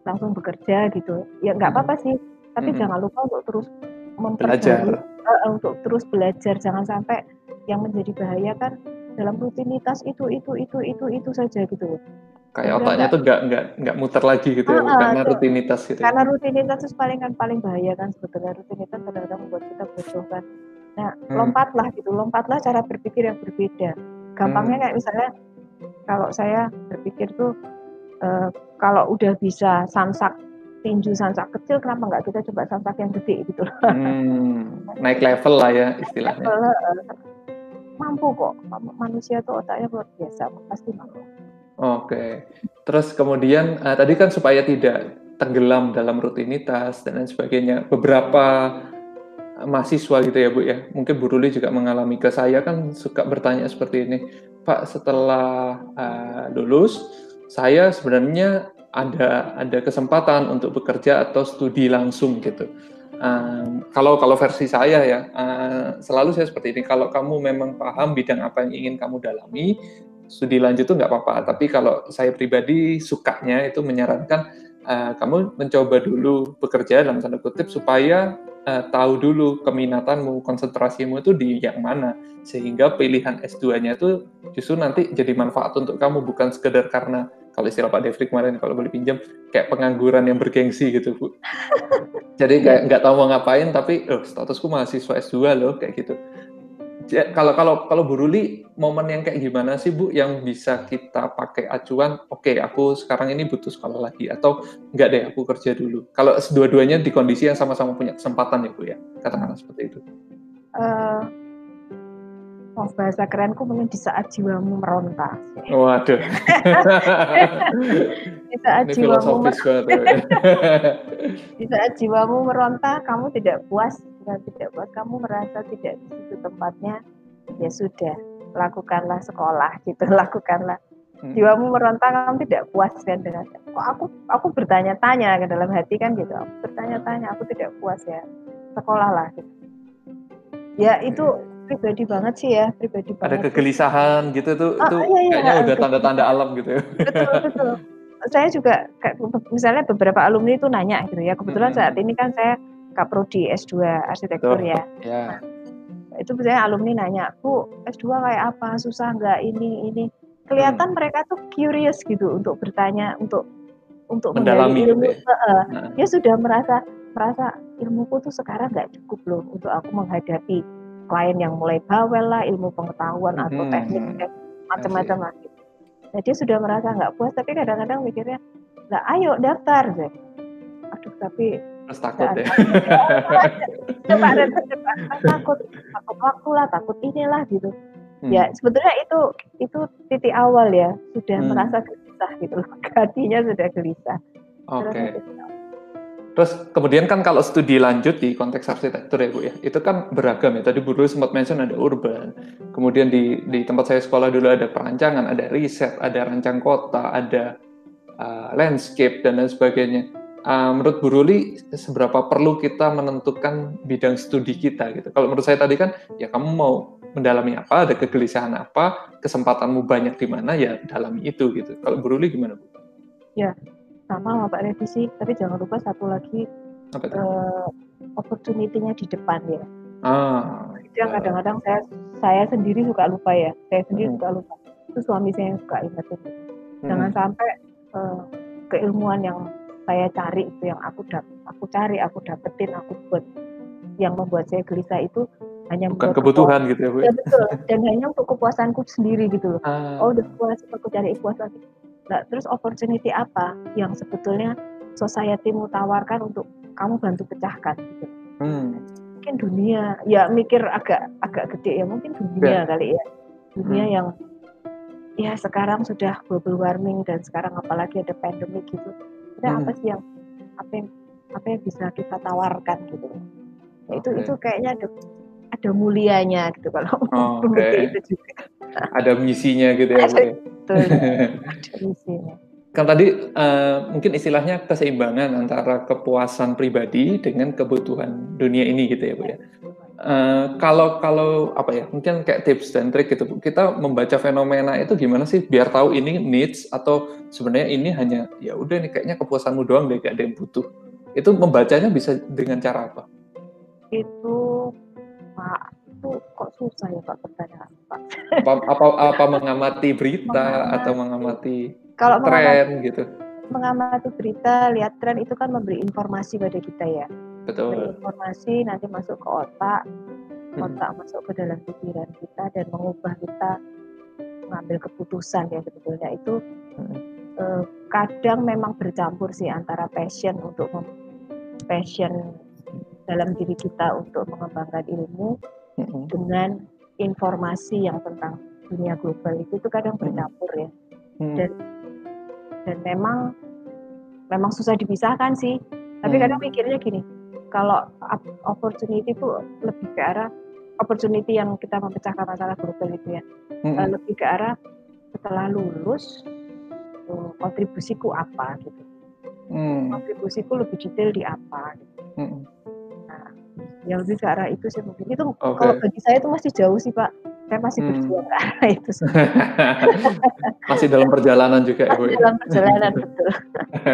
langsung bekerja gitu ya nggak Hmm. apa-apa sih tapi Hmm. jangan lupa untuk terus Belajar. memperbarui eh, untuk terus belajar jangan sampai yang menjadi bahaya kan dalam rutinitas itu itu itu itu itu saja gitu Kayak Udah otaknya tuh nggak nggak nggak muter lagi gitu ya, ah, karena tuh. rutinitas gitu. ya. karena rutinitas itu paling kan paling bahaya kan sebetulnya rutinitas kadang-kadang membuat kita bodoh kan nah Hmm. lompatlah gitu lompatlah cara berpikir yang berbeda gampangnya Hmm. kayak misalnya kalau saya berpikir tuh eh, kalau udah bisa samsak tinju samsak kecil kenapa nggak kita coba samsak yang gede gitu loh Hmm, naik level lah ya istilahnya. Kalau, eh, mampu kok Ma- manusia tuh otaknya luar biasa pasti mampu Oke. Terus kemudian eh, tadi kan supaya tidak tenggelam dalam rutinitas dan lain sebagainya. Beberapa eh, mahasiswa gitu ya Bu ya. Mungkin Bu Ruli juga mengalami ke saya kan suka bertanya seperti ini. Pak setelah eh, lulus saya sebenarnya ada ada kesempatan untuk bekerja atau studi langsung gitu. Um, kalau kalau versi saya ya uh, selalu saya seperti ini. Kalau kamu memang paham bidang apa yang ingin kamu dalami, studi lanjut itu nggak apa-apa. Tapi kalau saya pribadi sukanya itu menyarankan uh, kamu mencoba dulu bekerja dalam tanda kutip supaya uh, tahu dulu keminatanmu, konsentrasimu itu di yang mana sehingga pilihan S2-nya itu justru nanti jadi manfaat untuk kamu bukan sekedar karena kalau istilah Pak Devri kemarin kalau boleh pinjam kayak pengangguran yang bergengsi gitu Bu. Jadi kayak nggak tahu mau ngapain tapi oh statusku mahasiswa S2 loh kayak gitu. Kalau kalau kalau Bu Ruli momen yang kayak gimana sih Bu yang bisa kita pakai acuan? Oke, okay, aku sekarang ini butuh sekolah lagi atau enggak deh aku kerja dulu. Kalau dua-duanya di kondisi yang sama-sama punya kesempatan ya Bu ya, katakanlah seperti itu. Uh, Oh, bahasa kerenku mungkin di saat jiwamu meronta. Waduh. di saat Ini jiwamu di saat jiwamu meronta, kamu tidak puas, tidak puas, kamu merasa tidak di situ tempatnya, ya sudah, lakukanlah sekolah gitu, lakukanlah. Hmm. Jiwamu meronta, kamu tidak puas kan dengan kok aku aku bertanya-tanya ke dalam hati kan gitu. Aku bertanya-tanya, aku tidak puas ya. Sekolahlah gitu. Ya itu pribadi banget sih ya, pribadi banget. Ada kegelisahan gitu tuh, oh, itu iya, iya, kayaknya udah tanda-tanda alam gitu ya. Betul, betul. Saya juga kayak misalnya beberapa alumni itu nanya gitu ya. Kebetulan hmm. saat ini kan saya kaprodi S2 arsitektur betul. ya. ya. Nah, itu misalnya alumni nanya, "Bu, S2 kayak apa? Susah nggak ini ini?" Kelihatan hmm. mereka tuh curious gitu untuk bertanya, untuk untuk mendalami ilmu. Gitu ya. Uh, nah. Dia sudah merasa merasa ilmuku tuh sekarang nggak cukup loh untuk aku menghadapi klien yang mulai bawel lah ilmu pengetahuan hmm. atau teknik eh, macam-macam lah gitu. Nah dia sudah merasa nggak puas tapi kadang-kadang mikirnya lah ayo daftar deh. Aduh tapi Terus takut ya. Coba ada takut, takut waktu lah, takut inilah gitu. Hmm. Ya sebetulnya itu itu titik awal ya sudah hmm. merasa gelisah gitu loh. Hatinya sudah gelisah. Oke. Okay. Terus kemudian kan kalau studi lanjut di konteks arsitektur ya Bu ya, itu kan beragam ya. Tadi Bu Dulu sempat mention ada urban, kemudian di, di tempat saya sekolah dulu ada perancangan, ada riset, ada rancang kota, ada uh, landscape dan lain sebagainya. Uh, menurut Bu Ruli, seberapa perlu kita menentukan bidang studi kita gitu? Kalau menurut saya tadi kan, ya kamu mau mendalami apa, ada kegelisahan apa, kesempatanmu banyak di mana, ya dalami itu gitu. Kalau Bu Ruli gimana Bu? Ya, sama Pak Revisi tapi jangan lupa satu lagi uh, opportunity-nya di depan ya. Ah, itu yang kadang-kadang saya saya sendiri suka lupa ya. Saya sendiri hmm. suka lupa. Itu suami saya yang suka ingat itu. Hmm. jangan sampai uh, keilmuan yang saya cari itu yang aku dap aku cari aku dapetin aku buat yang membuat saya gelisah itu hanya bukan kebutuhan gitu ya bu ya? Betul. Dan hanya untuk kepuasanku sendiri gitu loh. Ah. oh udah puas aku cari puas lagi Nah, terus opportunity apa yang sebetulnya society mau tawarkan untuk kamu bantu pecahkan gitu. Hmm. Mungkin dunia, ya mikir agak agak gede ya, mungkin dunia yeah. kali ya. Dunia hmm. yang ya sekarang sudah global warming dan sekarang apalagi ada pandemi gitu. Kita hmm. apa sih yang apa yang apa yang bisa kita tawarkan gitu. Ya, itu okay. itu kayaknya ada ada mulianya gitu kalau oh, okay. itu juga. Ada misinya gitu ya. Ada, kan tadi uh, mungkin istilahnya keseimbangan antara kepuasan pribadi dengan kebutuhan dunia ini gitu ya bu ya. Uh, kalau kalau apa ya mungkin kayak tips dan trik gitu kita membaca fenomena itu gimana sih biar tahu ini needs atau sebenarnya ini hanya ya udah nih kayaknya kepuasanmu doang deh gak ada yang butuh itu membacanya bisa dengan cara apa? Itu pak itu kok susah ya Pak pertanyaan Pak. Apa, apa, apa mengamati berita mengamati, atau mengamati kalau tren mengamati, gitu? Mengamati berita, lihat tren itu kan memberi informasi pada kita ya. Betul. Memberi informasi nanti masuk ke otak, hmm. otak hmm. masuk ke dalam pikiran kita dan mengubah kita mengambil keputusan ya sebetulnya itu hmm. eh, kadang memang bercampur sih antara passion untuk passion dalam diri kita untuk mengembangkan ilmu dengan informasi yang tentang dunia global itu tuh kadang bercampur ya hmm. dan dan memang memang susah dipisahkan sih tapi kadang mikirnya gini kalau opportunity itu lebih ke arah opportunity yang kita memecahkan masalah global itu ya hmm. lebih ke arah setelah lulus eh, kontribusiku apa gitu hmm. kontribusiku lebih detail di apa gitu. Hmm yang lebih ke arah itu sih mungkin itu okay. kalau bagi saya itu masih jauh sih pak saya masih hmm. berjuang ke arah itu. masih dalam perjalanan juga ya, Bu. Ya? Dalam perjalanan betul.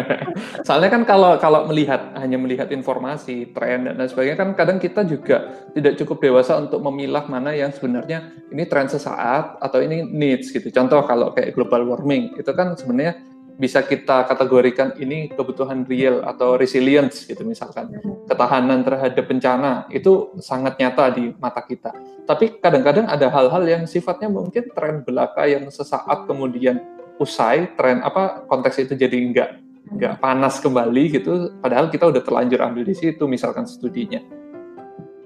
Soalnya kan kalau kalau melihat hanya melihat informasi, tren dan lain sebagainya kan kadang kita juga tidak cukup dewasa untuk memilah mana yang sebenarnya ini tren sesaat atau ini needs gitu. Contoh kalau kayak global warming itu kan sebenarnya bisa kita kategorikan ini kebutuhan real atau resilience gitu misalkan. Ketahanan terhadap bencana itu sangat nyata di mata kita. Tapi kadang-kadang ada hal-hal yang sifatnya mungkin tren belaka yang sesaat kemudian usai tren apa konteks itu jadi enggak enggak panas kembali gitu padahal kita udah terlanjur ambil di situ misalkan studinya.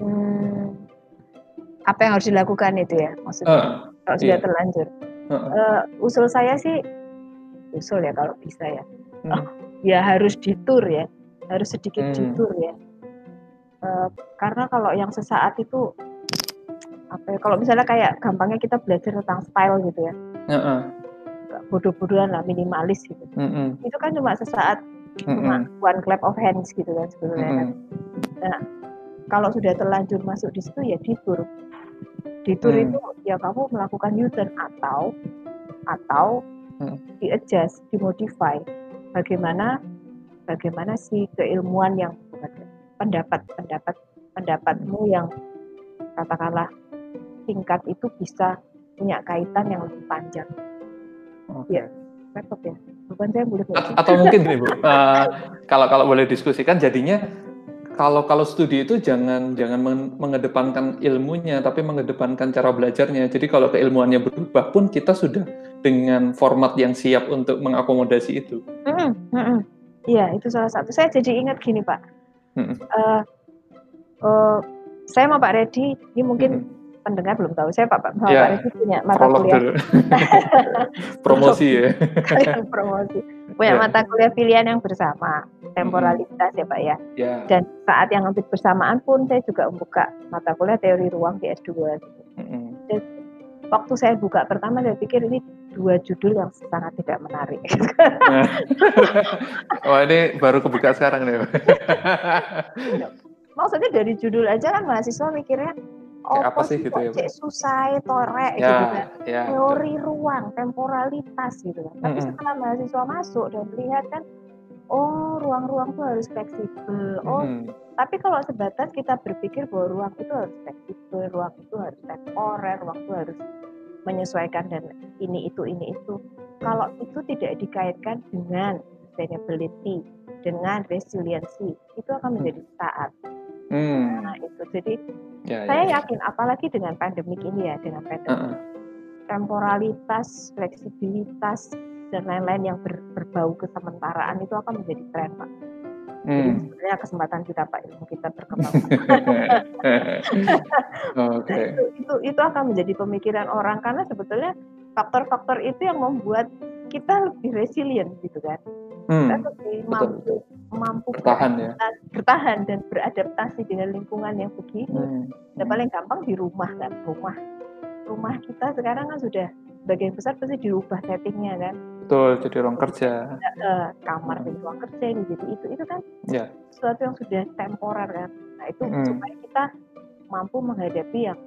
Hmm, apa yang harus dilakukan itu ya maksudnya? Uh, kalau sudah iya. terlanjur. Uh, uh. Uh, usul saya sih usul ya kalau bisa ya. Hmm. Oh, ya harus ditur ya, harus sedikit hmm. ditur ya. Uh, karena kalau yang sesaat itu apa ya, kalau misalnya kayak gampangnya kita belajar tentang style gitu ya. Uh -uh. Bodoh-bodohan lah, minimalis gitu. Uh -uh. Itu kan cuma sesaat, uh -uh. cuma one clap of hands gitu kan sebenarnya. -uh. Nah, kalau sudah terlanjur masuk di situ ya ditur. Ditur hmm. itu ya kamu melakukan U-turn atau atau hmm. di-adjust, dimodify. Bagaimana bagaimana si keilmuan yang pendapat pendapat pendapatmu yang katakanlah tingkat itu bisa punya kaitan yang lebih panjang. Okay. Ya, repot ya. Bukan saya boleh. Atau mungkin nih Bu, uh, kalau kalau boleh diskusikan jadinya kalau kalau studi itu jangan jangan mengedepankan ilmunya tapi mengedepankan cara belajarnya. Jadi kalau keilmuannya berubah pun kita sudah dengan format yang siap untuk mengakomodasi itu. Iya, mm -hmm. itu salah satu. Saya jadi ingat gini Pak. Mm -hmm. uh, uh, saya mau Pak Redi, ini mungkin mm -hmm pendengar belum tahu saya Pak Pak ya, Pak Redi punya mata kuliah promosi ya promosi punya ya. mata kuliah pilihan yang bersama temporalitas ya Pak ya. ya. Dan saat yang hampir bersamaan pun saya juga membuka mata kuliah teori ruang di S2. Mm-hmm. Dan waktu saya buka pertama saya pikir ini dua judul yang sangat tidak menarik. oh ini baru kebuka sekarang nih. Maksudnya dari judul aja kan mahasiswa mikirnya oh, apa sih gitu ya? Cek susah, torek ya, gitu kan. Ya, Teori betul. ruang, temporalitas gitu kan. Tapi mm-hmm. setelah mahasiswa masuk dan melihat kan oh ruang-ruang itu harus fleksibel. Oh, hmm. tapi kalau sebatas kita berpikir bahwa ruang itu harus fleksibel, ruang itu harus temporer, ruang itu harus menyesuaikan dan ini itu ini itu. Kalau itu tidak dikaitkan dengan sustainability, dengan resiliensi, itu akan menjadi saat. Hmm. Nah itu jadi ya, ya saya ya. yakin, apalagi dengan pandemik ini ya, dengan pandemik, uh -uh. temporalitas, fleksibilitas dan lain-lain yang ber, berbau kesementaraan itu akan menjadi tren pak. Hmm. Jadi sebenarnya kesempatan kita pak ilmu kita berkembang. okay. itu, itu itu akan menjadi pemikiran orang karena sebetulnya faktor-faktor itu yang membuat kita lebih resilient gitu kan. Hmm. Kita lebih Betul. mampu mampu bertahan ya. bertahan dan beradaptasi dengan lingkungan yang begini. Hmm. Dan paling gampang di rumah kan, rumah rumah kita sekarang kan sudah sebagian besar pasti dirubah settingnya kan betul jadi ruang kerja uh, kamar jadi ruang kerja ini jadi itu itu kan yeah. sesuatu yang sudah temporer kan nah itu mm. supaya kita mampu menghadapi yang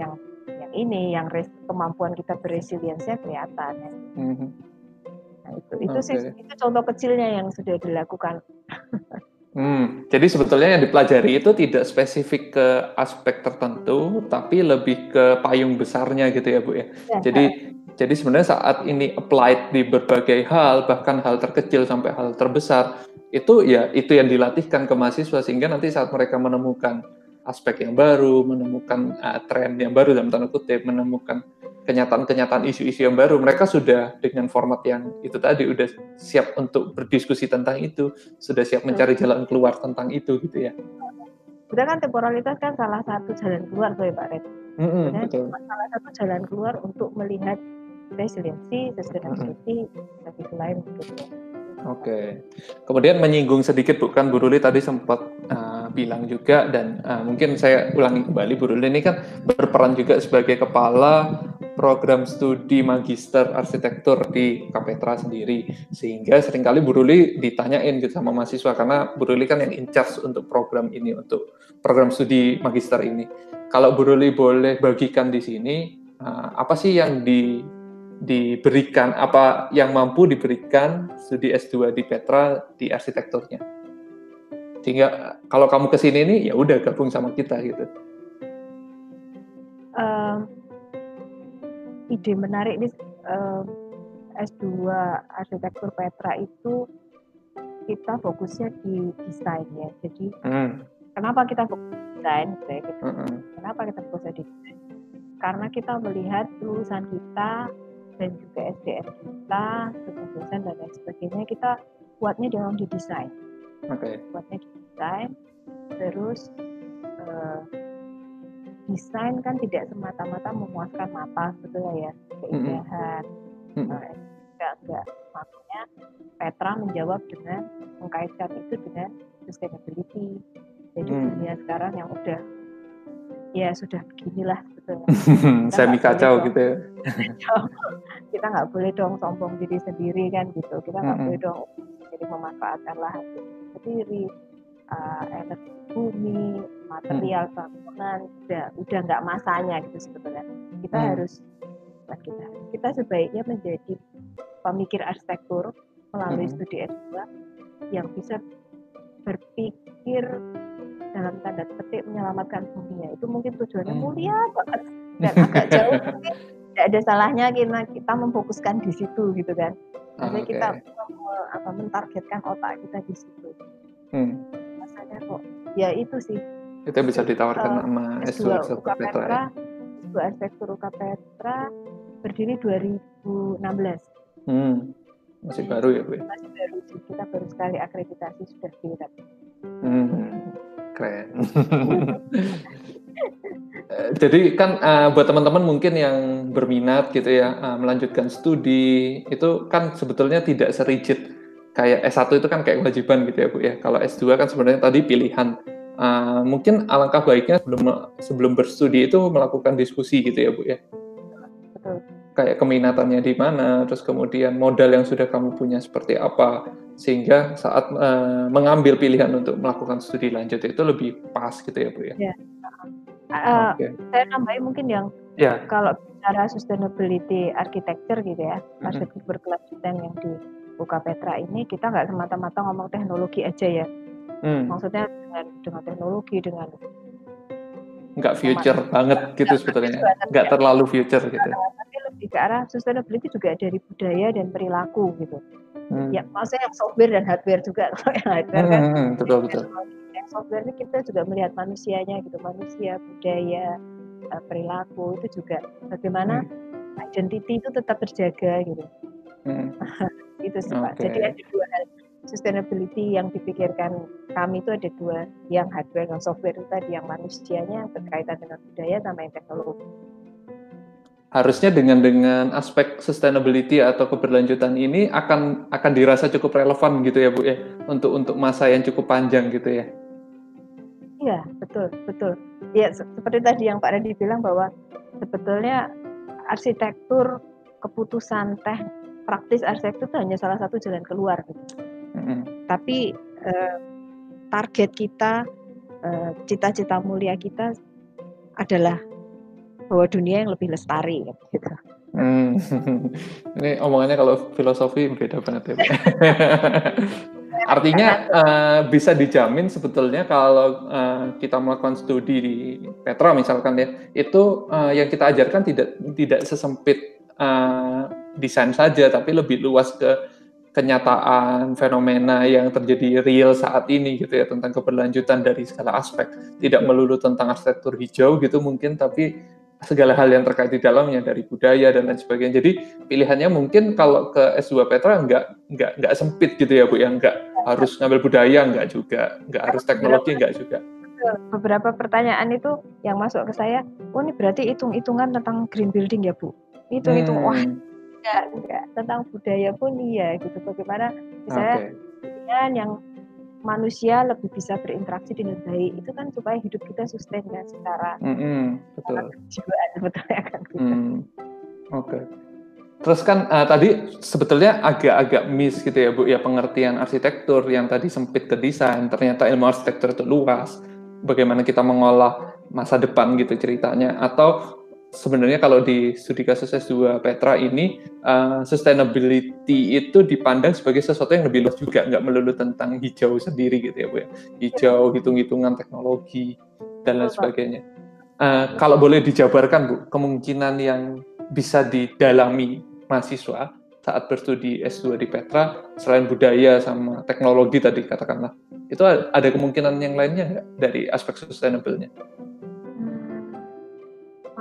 yang yang ini yang res, kemampuan kita beresiliensinya kelihatan ya. mm-hmm. Nah itu itu okay. sih itu contoh kecilnya yang sudah dilakukan Hmm, jadi sebetulnya yang dipelajari itu tidak spesifik ke aspek tertentu, tapi lebih ke payung besarnya gitu ya Bu ya. ya jadi ya. jadi sebenarnya saat ini applied di berbagai hal, bahkan hal terkecil sampai hal terbesar, itu ya itu yang dilatihkan ke mahasiswa sehingga nanti saat mereka menemukan aspek yang baru, menemukan uh, tren yang baru dalam tanda kutip, menemukan kenyataan-kenyataan isu-isu yang baru, mereka sudah dengan format yang itu tadi udah siap untuk berdiskusi tentang itu, sudah siap mencari jalan keluar tentang itu gitu ya. Udah kan temporalitas kan salah satu jalan keluar tuh ya Pak Red. Mm-hmm, betul. salah satu jalan keluar untuk melihat resiliensi, sustainability, mm-hmm. dan lain gitu. Oke. Kemudian menyinggung sedikit bukan Bu Ruli tadi sempat uh, bilang juga dan uh, mungkin saya ulangi kembali Bu Ruli ini kan berperan juga sebagai kepala program studi magister arsitektur di Kapetra sendiri sehingga sering kali Bu Ruli ditanyain gitu sama mahasiswa karena Bu Ruli kan yang in charge untuk program ini untuk program studi magister ini. Kalau Bu Ruli boleh bagikan di sini uh, apa sih yang di diberikan apa yang mampu diberikan studi S2 di Petra di arsitekturnya. Sehingga kalau kamu ke sini nih ya udah gabung sama kita gitu. Um, ide menarik nih um, S2 arsitektur Petra itu kita fokusnya di desain ya. Jadi hmm. kenapa kita fokus desain? Gitu. Hmm. Kenapa kita fokusnya di desain? Karena kita melihat lulusan kita dan juga SDM kita, dosen dan lain sebagainya kita kuatnya dalam di desain. Okay. Kuatnya di desain, terus uh, desain kan tidak semata-mata memuaskan mata sebetulnya ya keindahan. Mm -hmm. uh, enggak enggak makanya Petra menjawab dengan mengkaitkan itu dengan sustainability. Jadi mm. dunia sekarang yang udah ya sudah beginilah sebetulnya. Semi kacau gitu ya. kita nggak boleh dong sombong diri sendiri kan gitu. Kita nggak mm -hmm. boleh dong jadi memanfaatkan lahan sendiri, uh, energi bumi, material mm. bangunan, udah udah nggak masanya gitu sebetulnya. Kita mm. harus kita kita sebaiknya menjadi pemikir arsitektur melalui mm. studi S2 yang bisa berpikir dalam tanda petik menyelamatkan dunia itu mungkin tujuannya hmm. mulia banget dan agak jauh tidak ada salahnya kita kita memfokuskan di situ gitu kan jadi okay. kita apa mentargetkan otak kita di situ hmm. kok ya itu sih itu bisa ditawarkan uh, sama S2 UK Petra ya? S2 Arsitektur Petra berdiri 2016 hmm. masih baru ya Bu ya? masih baru kita baru sekali akreditasi sudah dirat hmm keren. Jadi kan uh, buat teman-teman mungkin yang berminat gitu ya uh, melanjutkan studi itu kan sebetulnya tidak serigid kayak S1 itu kan kayak kewajiban gitu ya Bu ya. Kalau S2 kan sebenarnya tadi pilihan. Uh, mungkin alangkah baiknya sebelum sebelum berstudi itu melakukan diskusi gitu ya Bu ya. Kayak keminatannya di mana, terus kemudian modal yang sudah kamu punya seperti apa sehingga saat uh, mengambil pilihan untuk melakukan studi lanjut itu lebih pas gitu ya bu ya. ya. Uh, okay. Saya nambahin mungkin yang ya. kalau bicara sustainability architecture gitu ya, arsitektur berkelanjutan yang di UK Petra ini kita nggak semata-mata ngomong teknologi aja ya. Mm. Maksudnya dengan dengan teknologi dengan nggak future banget gitu sebetulnya, nggak terlalu future gitu. Ke arah sustainability juga dari budaya dan perilaku gitu. Hmm. Ya, maksudnya yang software dan hardware juga kalau yang hardware kan. Hmm, hmm betul betul. Yang software ini kita juga melihat manusianya gitu, manusia, budaya, eh, perilaku itu juga bagaimana hmm. identity itu tetap terjaga gitu. Hmm. itu sih okay. Pak. Jadi ada dua hal sustainability yang dipikirkan kami itu ada dua, yang hardware dan software itu tadi yang manusianya berkaitan dengan budaya sama yang teknologi harusnya dengan dengan aspek sustainability atau keberlanjutan ini akan akan dirasa cukup relevan gitu ya Bu ya untuk untuk masa yang cukup panjang gitu ya. Iya, betul, betul. Ya seperti tadi yang Pak Redi bilang bahwa sebetulnya arsitektur keputusan teh praktis arsitektur itu hanya salah satu jalan keluar gitu. Mm-hmm. Tapi eh, target kita eh, cita-cita mulia kita adalah bahwa dunia yang lebih lestari gitu. Hmm. Ini omongannya kalau filosofi beda banget ya. Artinya uh, bisa dijamin sebetulnya kalau uh, kita melakukan studi di Petra misalkan ya, itu uh, yang kita ajarkan tidak tidak sesempit uh, desain saja, tapi lebih luas ke kenyataan fenomena yang terjadi real saat ini gitu ya tentang keberlanjutan dari segala aspek tidak melulu tentang arsitektur hijau gitu mungkin tapi segala hal yang terkait di dalamnya dari budaya dan lain sebagainya. Jadi pilihannya mungkin kalau ke S2 Petra nggak nggak nggak sempit gitu ya Bu, yang nggak harus ngambil budaya nggak juga, nggak harus teknologi nggak juga. Beberapa pertanyaan itu yang masuk ke saya, oh ini berarti hitung-hitungan tentang green building ya Bu? Hitung-hitung, hmm. wah enggak, enggak, tentang budaya pun iya gitu. Bagaimana misalnya okay. yang manusia lebih bisa berinteraksi dengan baik itu kan supaya hidup kita sustain kan secara mm -hmm, betul kejiwaan sebetulnya kan gitu. Mm, Oke. Okay. Terus kan uh, tadi sebetulnya agak-agak miss gitu ya Bu ya pengertian arsitektur yang tadi sempit ke desain ternyata ilmu arsitektur itu luas. Bagaimana kita mengolah masa depan gitu ceritanya atau sebenarnya kalau di studi kasus S2 Petra ini uh, sustainability itu dipandang sebagai sesuatu yang lebih luas juga, nggak melulu tentang hijau sendiri gitu ya Bu ya. Hijau, hitung-hitungan teknologi dan lain sebagainya. Uh, kalau boleh dijabarkan Bu, kemungkinan yang bisa didalami mahasiswa saat berstudi S2 di Petra selain budaya sama teknologi tadi katakanlah itu ada kemungkinan yang lainnya nggak dari aspek sustainable-nya?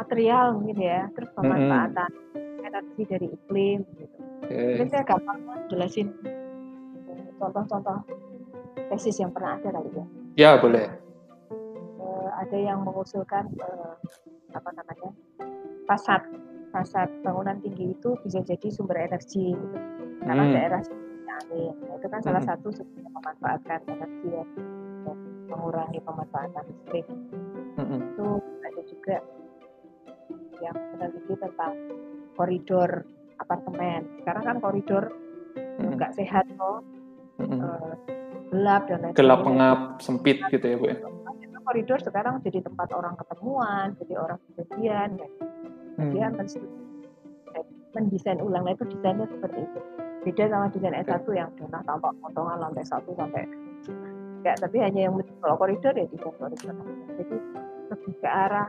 Material gitu ya, terus pemanfaatan mm-hmm. energi dari iklim gitu. Okay. Mungkin saya gampang jelasin contoh-contoh tesis yang pernah ada kali ya. Ya boleh. Uh, ada yang mengusulkan uh, apa namanya fasad fasad bangunan tinggi itu bisa jadi sumber energi gitu. karena hmm. daerah angin. Nah, itu kan salah hmm. satu sumber memanfaatkan energi ya, dan mengurangi pemanfaatan listrik. Hmm. Itu ada juga yang meneliti tentang koridor apartemen. Sekarang kan koridor hmm. nggak hmm. sehat kok, hmm. uh, gelap dan lain Gelap pengap, sempit gitu ya bu ya. Koridor sekarang jadi tempat orang ketemuan, jadi orang kejadian, ya. Hmm. Dia eh, mendesain ulang, nah itu desainnya seperti itu. Beda sama desain S1 yang donah tampak potongan lantai satu sampai enggak, tapi hanya yang kalau koridor ya desain koridor. Jadi lebih ke arah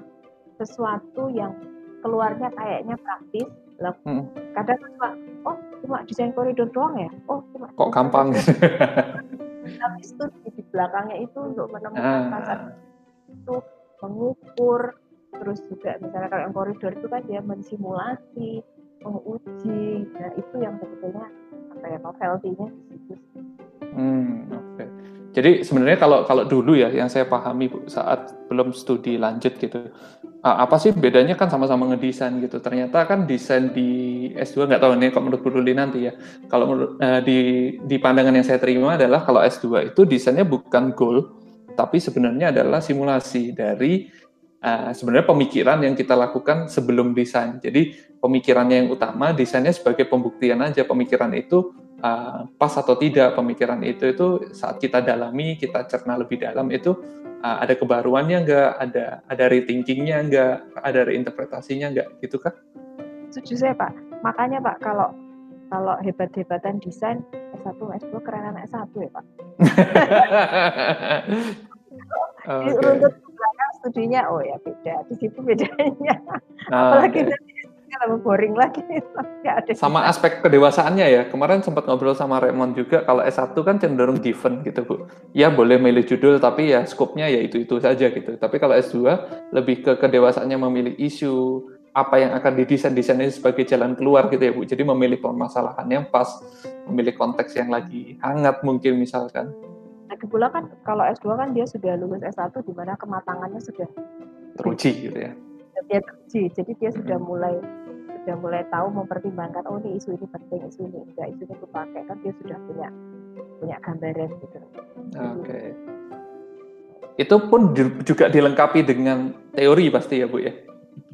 sesuatu yang keluarnya kayaknya praktis. Lah hmm. kadang cuma oh cuma desain koridor doang ya? Oh cuma kok gampang? tapi itu di belakangnya itu untuk menemukan ah. pasar itu mengukur. Terus juga misalnya kalau yang koridor itu kan dia mensimulasi menguji. Nah itu yang sebetulnya apa ya novelty-nya di situ hmm. Jadi sebenarnya kalau kalau dulu ya yang saya pahami saat belum studi lanjut gitu, apa sih bedanya kan sama-sama ngedesain gitu. Ternyata kan desain di S2 nggak tahu nih kok menurut Bu Ruli nanti ya. Kalau menurut uh, di di pandangan yang saya terima adalah kalau S2 itu desainnya bukan goal, tapi sebenarnya adalah simulasi dari uh, sebenarnya pemikiran yang kita lakukan sebelum desain. Jadi pemikirannya yang utama, desainnya sebagai pembuktian aja pemikiran itu uh, pas atau tidak pemikiran itu itu saat kita dalami kita cerna lebih dalam itu uh, ada kebaruannya enggak ada ada rethinkingnya enggak ada reinterpretasinya enggak gitu kan? Setuju saya pak. Makanya pak kalau kalau hebat-hebatan desain S1 S2 kerenan S1 ya pak. Okay. runtut belakang studinya oh ya beda. Di situ bedanya. Oh, apalagi okay lebih boring lagi. ada sama aspek kedewasaannya ya. Kemarin sempat ngobrol sama Raymond juga, kalau S1 kan cenderung given gitu Bu. Ya boleh milih judul, tapi ya skopnya ya itu-itu saja gitu. Tapi kalau S2 lebih ke kedewasaannya memilih isu, apa yang akan didesain desainnya sebagai jalan keluar gitu ya Bu. Jadi memilih permasalahan yang pas, memilih konteks yang lagi hangat mungkin misalkan. Lagi pula kan kalau S2 kan dia sudah lulus S1 di mana kematangannya sudah teruji gitu ya. Dia teruji, jadi dia sudah mulai sudah mulai tahu mempertimbangkan oh ini isu ini penting isu ini enggak isu ini pakai kan dia sudah punya punya gambaran gitu. Oke. Okay. Itu pun juga dilengkapi dengan teori pasti ya bu ya?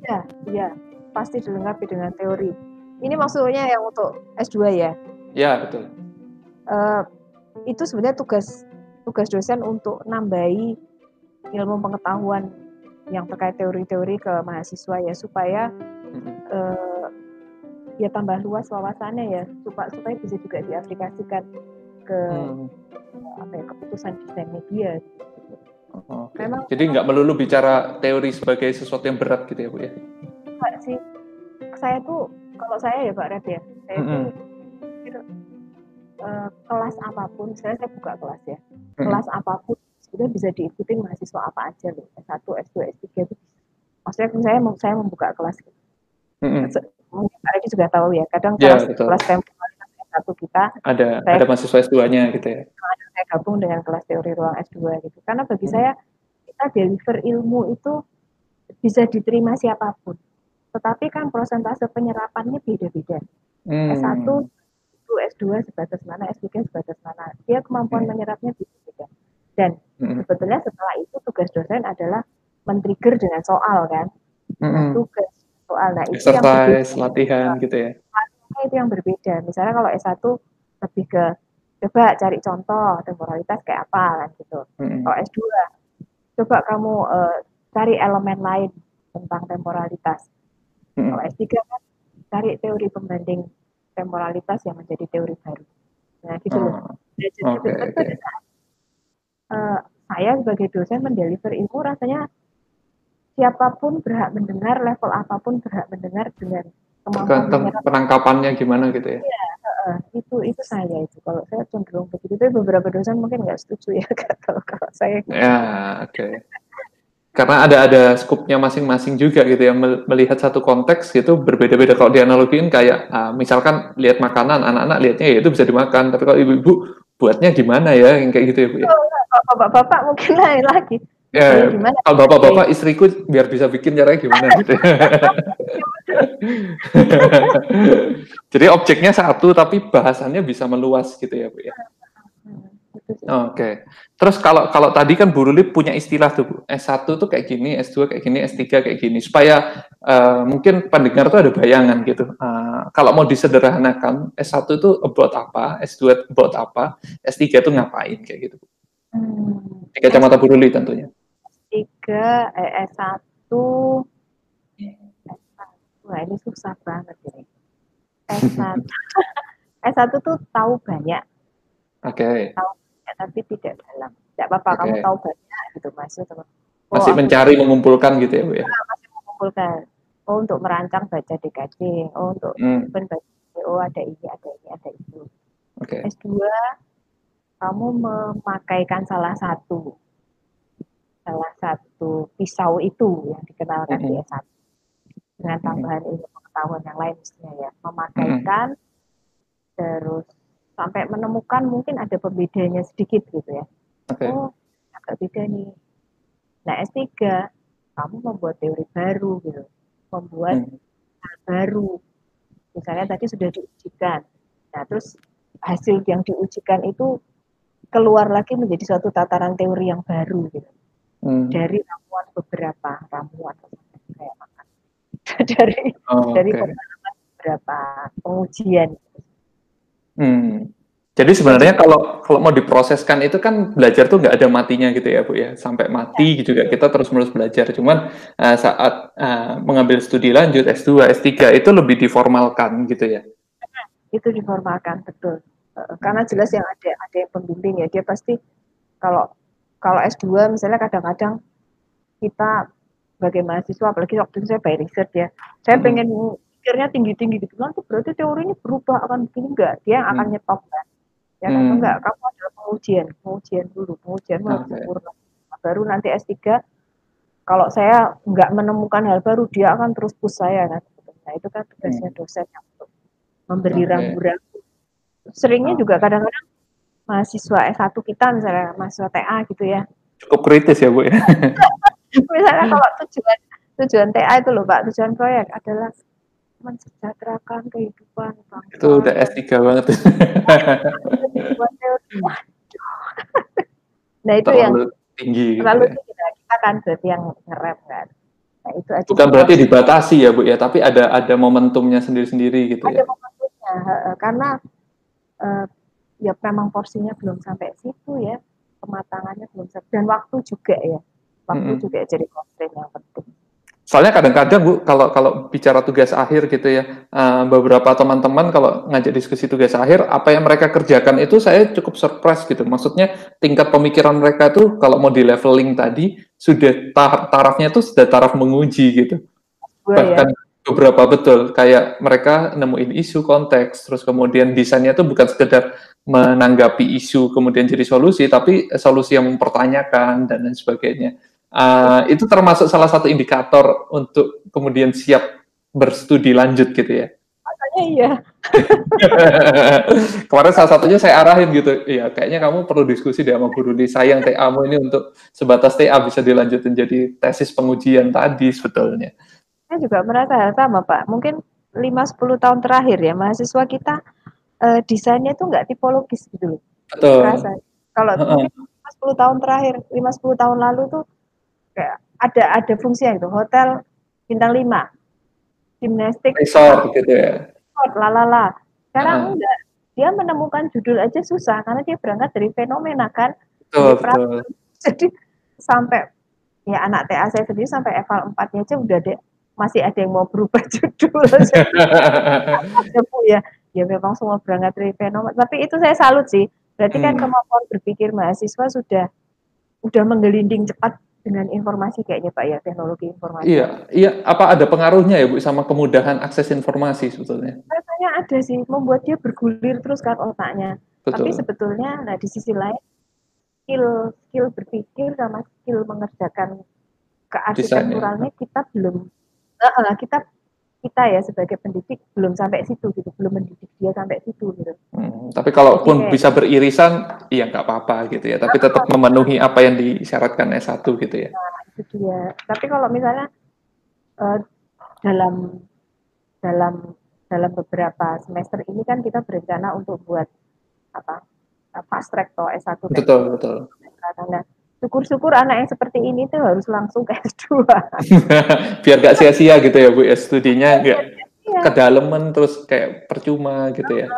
Iya, iya pasti dilengkapi dengan teori. Ini maksudnya yang untuk S2 ya? Ya betul. Uh, itu sebenarnya tugas tugas dosen untuk nambahi ilmu pengetahuan yang terkait teori-teori ke mahasiswa ya supaya uh, ya tambah luas wawasannya ya supaya supaya bisa juga diaplikasikan ke hmm. apa ya keputusan desain media. Oh, okay. Memang, Jadi nggak melulu bicara teori sebagai sesuatu yang berat gitu ya bu ya? Enggak sih. Saya tuh kalau saya ya Pak Red ya, saya mm -hmm. tuh uh, kelas apa pun, saya saya buka kelas ya, mm -hmm. kelas apa pun sudah bisa diikuti mahasiswa apa aja loh, S1, S2, S3 itu. Maksudnya saya saya membuka kelas gitu Mm-hmm. Mungkin Pak juga tahu ya, kadang yeah, kelas, kelas temporalitas S1 kita ada saya, ada mahasiswa S2-nya gitu ya. Saya gabung dengan kelas teori ruang S2 gitu. Karena bagi hmm. saya kita deliver ilmu itu bisa diterima siapa pun. Tetapi kan prosentase penyerapannya beda-beda. Hmm. S1 itu S2 sebatas mana, S3 sebatas mana. Dia kemampuan hmm. menyerapnya beda-beda. Dan hmm. sebetulnya setelah itu tugas dosen adalah men-trigger dengan soal kan. Hmm. tugas soal. Nah, itu yang berbeda. latihan gitu ya. Latihan itu yang berbeda. Misalnya kalau S1 lebih ke coba cari contoh temporalitas kayak apa kan gitu. Mm-hmm. Kalau S2 coba kamu uh, cari elemen lain tentang temporalitas. Hmm. Kalau S3 kan cari teori pembanding temporalitas yang menjadi teori baru. Nah, gitu loh. Oh. Jadi okay, okay. uh, saya sebagai dosen mendeliver ilmu rasanya siapa pun berhak mendengar, level apa pun berhak mendengar dengan kemampuan penangkapannya gimana gitu ya. Iya, uh, itu itu saya itu. Kalau saya cenderung begitu, tapi beberapa dosen mungkin nggak setuju ya kalau kalau saya. Gitu. Ya, oke. Okay. Karena ada ada skupnya masing-masing juga gitu ya melihat satu konteks gitu berbeda-beda kalau dianalogiin kayak uh, misalkan lihat makanan anak-anak lihatnya ya itu bisa dimakan tapi kalau ibu-ibu buatnya gimana ya yang kayak gitu ya bu ya. Oh, bapak-bapak mungkin lain lagi. Ya, gimana? Kalau bapak-bapak istriku biar bisa bikin caranya gimana gitu. Jadi objeknya satu tapi bahasannya bisa meluas gitu ya, Bu ya. Oke. Okay. Terus kalau kalau tadi kan Bu Ruli punya istilah tuh, Bu. S1 tuh kayak gini, S2 kayak gini, S3 kayak gini supaya uh, mungkin pendengar tuh ada bayangan gitu. Uh, kalau mau disederhanakan, S1 itu about apa, S2 about apa, S3 itu ngapain kayak gitu, Bu. Hmm. Di kacamata Bu Ruli tentunya. S3, eh, S1 Wah ini susah banget ini. S1. S1 tuh tahu banyak. Oke. Okay. Tahu banyak tapi tidak dalam. Tidak apa-apa okay. kamu tahu banyak gitu Mas. Oh, masih mencari aku, mengumpulkan gitu ya Bu ya. Iya, masih mengumpulkan. Oh untuk merancang baca DKJ. Oh untuk hmm. baca oh ada ini, ada ini, ada itu. Okay. S2 kamu memakaikan salah satu salah satu pisau itu yang dikenalkan mm -hmm. di S1 dengan tambahan ilmu pengetahuan yang lain mestinya ya memakaikan hmm. terus sampai menemukan mungkin ada pembedanya sedikit gitu ya okay. oh agak beda nih nah S3 kamu membuat teori baru gitu membuat hmm. hal baru misalnya tadi sudah diujikan nah terus hasil yang diujikan itu keluar lagi menjadi suatu tataran teori yang baru gitu hmm. dari ramuan beberapa ramuan kayak dari oh, dari okay. beberapa pengujian. Hmm. Jadi sebenarnya kalau kalau mau diproseskan itu kan belajar tuh nggak ada matinya gitu ya bu ya sampai mati ya. gitu juga kita terus menerus belajar. Cuman uh, saat uh, mengambil studi lanjut S2 S3 itu lebih diformalkan gitu ya. Itu diformalkan betul. Uh, karena jelas yang ada ada yang pembimbing ya dia pasti kalau kalau S2 misalnya kadang-kadang kita sebagai mahasiswa apalagi waktu itu saya by riset ya saya hmm. pengen pikirnya tinggi-tinggi gitu nanti berarti teorinya berubah akan begini enggak dia yang akan hmm. nyetop kan ya kan hmm. enggak kamu ada pengujian pengujian dulu pengujian okay. harus sempurna nah, baru nanti S3 kalau saya nggak menemukan hal baru dia akan terus push saya kan nah itu kan tugasnya hmm. dosen yang untuk memberi okay. Seringnya juga kadang-kadang mahasiswa S1 kita misalnya mahasiswa TA gitu ya. Cukup kritis ya bu ya? Misalnya kalau tujuan tujuan TA itu loh Pak, tujuan proyek adalah mensejahterakan kehidupan bangsa. Itu udah S3 banget. nah itu terlalu yang tinggi gitu terlalu ya. tinggi nah, kita kan berarti yang ngerem kan. Nah itu aja. Bukan berarti dibatasi ya bu ya tapi ada ada momentumnya sendiri-sendiri gitu ada ya. ada momentumnya karena uh, ya memang porsinya belum sampai situ ya kematangannya belum sampai dan waktu juga ya waktu hmm. juga jadi constraint yang penting. Soalnya kadang-kadang Bu, kalau kalau bicara tugas akhir gitu ya, uh, beberapa teman-teman kalau ngajak diskusi tugas akhir, apa yang mereka kerjakan itu saya cukup surprise gitu. Maksudnya tingkat pemikiran mereka tuh kalau mau di leveling tadi sudah tar tarafnya tuh sudah taraf menguji gitu. Gue, Bahkan ya. Beberapa betul kayak mereka nemuin isu konteks, terus kemudian desainnya tuh bukan sekedar menanggapi isu kemudian jadi solusi, tapi solusi yang mempertanyakan dan lain sebagainya Uh, itu termasuk salah satu indikator untuk kemudian siap berstudi lanjut gitu ya. Makanya iya. Kemarin salah satunya saya arahin gitu, iya kayaknya kamu perlu diskusi deh sama guru di sayang TA-mu ini untuk sebatas TA bisa dilanjutin jadi tesis pengujian tadi sebetulnya. Saya juga merasa sama Pak, mungkin 5-10 tahun terakhir ya mahasiswa kita uh, desainnya itu nggak tipologis gitu loh. Betul. Kalau uh -uh. 10 tahun terakhir, 5-10 tahun lalu tuh kayak ada ada fungsinya itu hotel bintang lima gimnastik resort gitu ya resort lalala sekarang uh. enggak dia menemukan judul aja susah karena dia berangkat dari fenomena kan betul, betul. jadi sampai ya anak TA saya sendiri sampai eval 4 nya aja udah deh masih ada yang mau berubah judul ya Bu ya ya memang semua berangkat dari fenomen tapi itu saya salut sih berarti kan hmm. kemampuan berpikir mahasiswa sudah udah menggelinding cepat dengan informasi kayaknya Pak ya teknologi informasi. Iya, iya apa ada pengaruhnya ya Bu sama kemudahan akses informasi sebetulnya? Rasanya ada sih, membuat dia bergulir terus kan otaknya. Betul. Tapi sebetulnya nah di sisi lain skill skill berpikir sama skill mengerjakan kearsitekturalnya kita belum uh, kita kita ya sebagai pendidik belum sampai situ gitu, belum mendidik dia sampai situ gitu. Hmm, tapi kalaupun okay. bisa beririsan, iya nggak apa-apa gitu ya. Tapi tetap memenuhi apa yang disyaratkan S1 gitu ya. Nah, itu dia. Tapi kalau misalnya uh, dalam dalam dalam beberapa semester ini kan kita berencana untuk buat apa fast track atau S1 betul betul nah syukur-syukur anak yang seperti ini tuh harus langsung ke S2. Biar gak sia-sia gitu ya Bu ya studinya nggak ya. kedalaman terus kayak percuma gitu ya.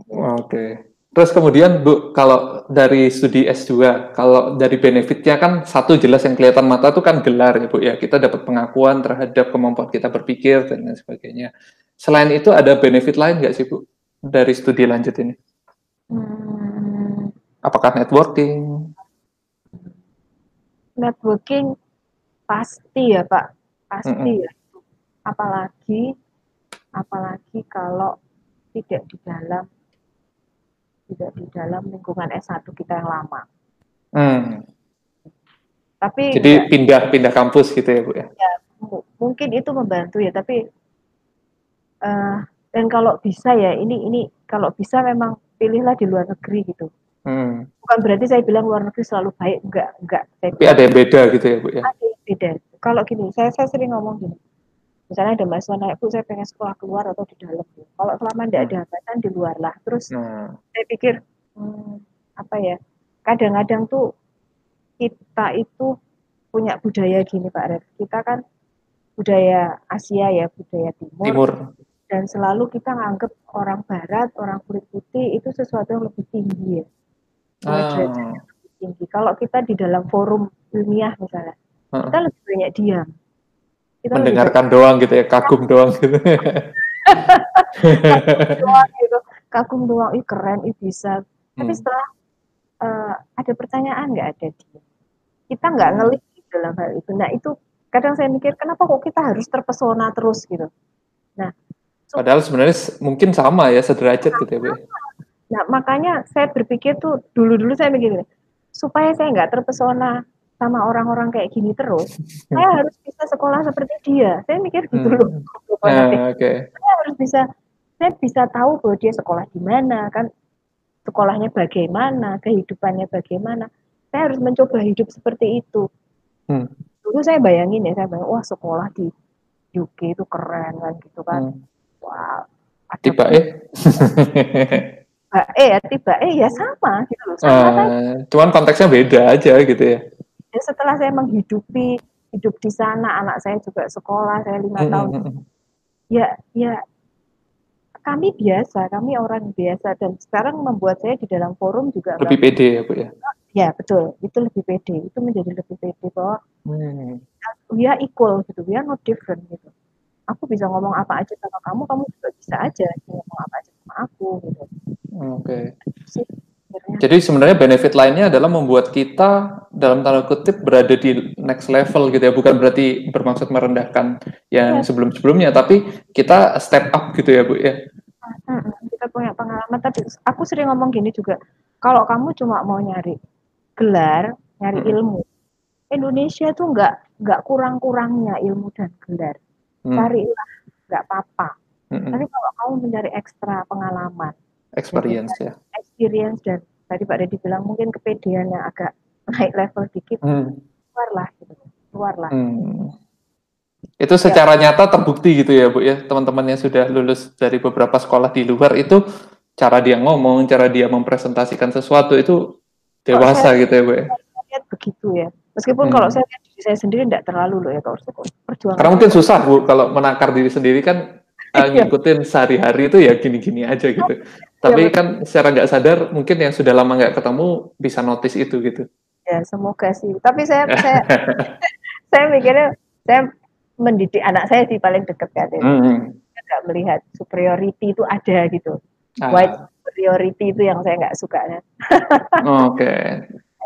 Oke. Terus kemudian Bu, kalau dari studi S2, kalau dari benefitnya kan satu jelas yang kelihatan mata itu kan gelar ya Bu ya. Kita dapat pengakuan terhadap kemampuan kita berpikir dan lain sebagainya. Selain itu ada benefit lain nggak sih Bu dari studi lanjut ini? Hmm, Apakah networking? Networking pasti ya Pak, pasti mm -hmm. ya. Apalagi, apalagi kalau tidak di dalam tidak di dalam lingkungan S1 kita yang lama. Hmm. Tapi jadi pindah pindah kampus gitu ya bu ya? Ya mungkin itu membantu ya, tapi uh, dan kalau bisa ya ini ini kalau bisa memang pilihlah di luar negeri gitu. Hmm. Bukan berarti saya bilang luar negeri selalu baik, enggak, enggak. Saya Tapi ada yang beda gitu ya, Bu ya? Ada yang beda. Kalau gini, saya, saya sering ngomong gini, misalnya ada mahasiswa naik, Bu, saya pengen sekolah keluar atau di dalam. Kalau selama tidak ada hambatan, di luar lah. Terus hmm. saya pikir, hmm, apa ya, kadang-kadang tuh kita itu punya budaya gini Pak Red. Kita kan budaya Asia ya, budaya Timur. Timur. Dan selalu kita nganggap orang Barat, orang kulit putih itu sesuatu yang lebih tinggi ya ah. tinggi. Kalau kita di dalam forum ilmiah misalnya, ah. kita lebih banyak diam. Kita Mendengarkan doang gitu ya, kagum doang gitu. kagum doang gitu, kagum doang, ih keren, ih bisa. Hmm. Tapi setelah uh, ada pertanyaan nggak ada dia. Kita nggak hmm. ngelik dalam hal itu. Nah itu kadang saya mikir kenapa kok kita harus terpesona terus gitu. Nah, so, padahal sebenarnya mungkin sama ya sederajat gitu ya. Ya? Nah, makanya saya berpikir tuh dulu-dulu saya mikir supaya saya nggak terpesona sama orang-orang kayak gini terus, saya harus bisa sekolah seperti dia. Saya mikir gitu loh. Hmm. Uh, okay. Saya harus bisa, saya bisa tahu bahwa dia sekolah di mana, kan sekolahnya bagaimana, kehidupannya bagaimana. Saya harus mencoba hidup seperti itu. Hmm. Dulu saya bayangin ya, saya bayangin, wah sekolah di UK itu keren kan gitu kan. Hmm. Wah. Tiba eh. eh ya tiba eh ya sama gitu loh. Sama uh, cuman konteksnya beda aja gitu ya. ya. Setelah saya menghidupi hidup di sana, anak saya juga sekolah, saya lima hmm, tahun. Ya, ya kami biasa, kami orang biasa dan sekarang membuat saya di dalam forum juga lebih pede ya bu ya. Ya betul, itu lebih pede, itu menjadi lebih pede bahwa hmm. ya equal gitu, we are not different gitu. Aku bisa ngomong apa aja sama kamu, kamu juga bisa aja ngomong apa aja sama aku gitu. Oke. Okay. Jadi sebenarnya benefit lainnya adalah membuat kita dalam tanda kutip berada di next level gitu ya, bukan berarti bermaksud merendahkan yang ya. sebelum-sebelumnya, tapi kita step up gitu ya bu ya. Kita punya pengalaman, tapi aku sering ngomong gini juga, kalau kamu cuma mau nyari gelar, nyari hmm. ilmu, Indonesia tuh nggak nggak kurang-kurangnya ilmu dan gelar, hmm. carilah nggak apa-apa. Hmm. Tapi kalau kamu mencari ekstra pengalaman, experience ya experience dan tadi Pak Deddy bilang mungkin kepedean yang agak naik level dikit hmm. keluarlah gitu keluarlah hmm. itu secara ya. nyata terbukti gitu ya Bu ya teman-teman yang sudah lulus dari beberapa sekolah di luar itu cara dia ngomong cara dia mempresentasikan sesuatu itu dewasa saya, gitu ya Bu ya lihat begitu ya meskipun hmm. kalau saya lihat diri saya sendiri tidak terlalu loh ya kalau perjuangan karena mungkin susah Bu kalau menakar diri sendiri kan uh, ngikutin sehari-hari itu ya gini-gini aja gitu. Ya, Tapi kan secara nggak sadar mungkin yang sudah lama nggak ketemu bisa notice itu gitu. Ya semoga sih. Tapi saya saya saya mikirnya saya mendidik anak saya sih paling dekat kan. Hmm. Saya nggak melihat superiority itu ada gitu. Ah. White superiority itu yang saya nggak suka. Oke. Okay.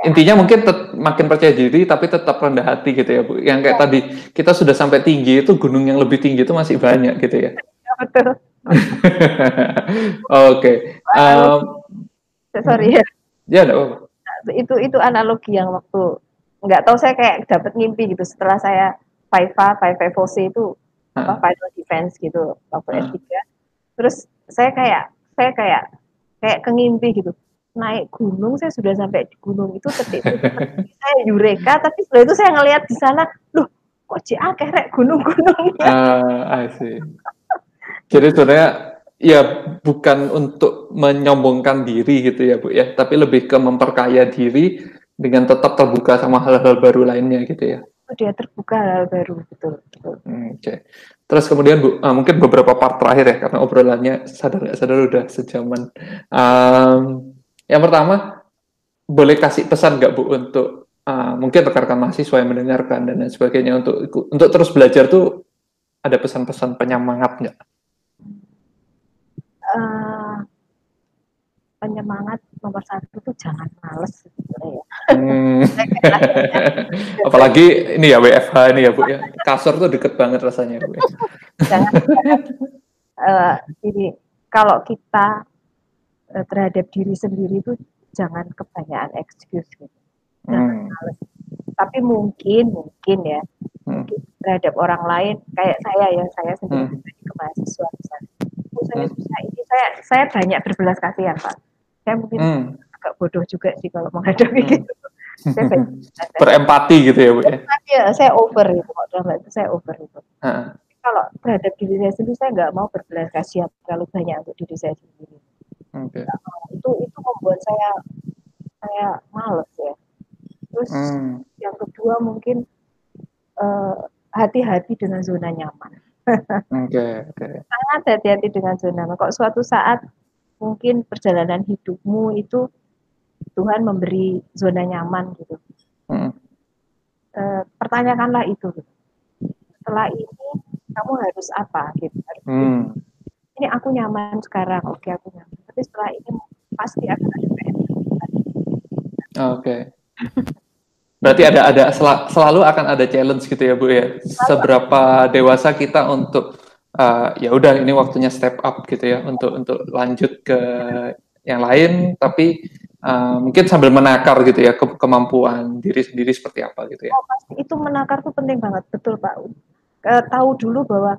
Intinya mungkin makin percaya diri tapi tetap rendah hati gitu ya Bu. Yang kayak ya. tadi kita sudah sampai tinggi itu gunung yang lebih tinggi itu masih banyak gitu ya. ya betul. Oke. okay. um, Sorry ya. Ya, no. Itu itu analogi yang waktu nggak tahu saya kayak dapat mimpi gitu setelah saya FIFA, FIFA FOC itu apa final defense gitu waktu S3. Terus saya kayak saya kayak kayak kengimpi gitu. Naik gunung saya sudah sampai di gunung itu ketik saya eureka tapi setelah itu saya ngelihat di sana loh kok cia kerek gunung-gunungnya. Uh, I see. Jadi sebenarnya ya bukan untuk menyombongkan diri gitu ya Bu ya, tapi lebih ke memperkaya diri dengan tetap terbuka sama hal-hal baru lainnya gitu ya oh, dia terbuka hal baru betul, betul. Hmm, oke okay. terus kemudian bu uh, mungkin beberapa part terakhir ya karena obrolannya sadar nggak sadar udah sejaman um, yang pertama boleh kasih pesan nggak bu untuk uh, mungkin rekan-rekan mahasiswa yang mendengarkan dan lain sebagainya untuk untuk terus belajar tuh ada pesan-pesan penyemangat nggak? Uh, penyemangat nomor satu tuh jangan males gitu ya. Hmm. Apalagi ini ya WFH ini ya Bu ya. Kasur tuh deket banget rasanya Bu. Ya. jangan, uh, ini kalau kita uh, terhadap diri sendiri tuh jangan kebanyakan excuse gitu. Jangan hmm. males. Tapi mungkin mungkin ya hmm. terhadap orang lain kayak saya ya saya sendiri hmm. ke mahasiswa misalnya. Oh, saya hmm. susah ini saya saya banyak berbelas kasihan Pak saya mungkin hmm. agak bodoh juga sih kalau menghadapi hmm. gitu saya berempati gitu ya bu ya ya saya over itu kok dalam itu saya over itu uh. kalau terhadap diri saya sendiri saya nggak mau berbelas kasihan terlalu banyak untuk diri saya sendiri okay. nah, itu itu membuat saya saya males ya terus hmm. yang kedua mungkin uh, hati-hati dengan zona nyaman okay, okay. sangat hati-hati dengan zona nyaman kok suatu saat mungkin perjalanan hidupmu itu Tuhan memberi zona nyaman gitu. Hmm. E, pertanyakanlah itu. Gitu. Setelah ini kamu harus apa gitu. hmm. Ini aku nyaman sekarang, oke aku nyaman. Tapi setelah ini pasti akan ada PR. Oke. Berarti ada ada selalu akan ada challenge gitu ya Bu ya. Seberapa dewasa kita untuk uh, ya udah ini waktunya step up gitu ya untuk untuk lanjut ke yang lain tapi uh, mungkin sambil menakar gitu ya ke kemampuan diri sendiri seperti apa gitu ya. Oh, pasti itu menakar tuh penting banget betul Pak. Uh, tahu dulu bahwa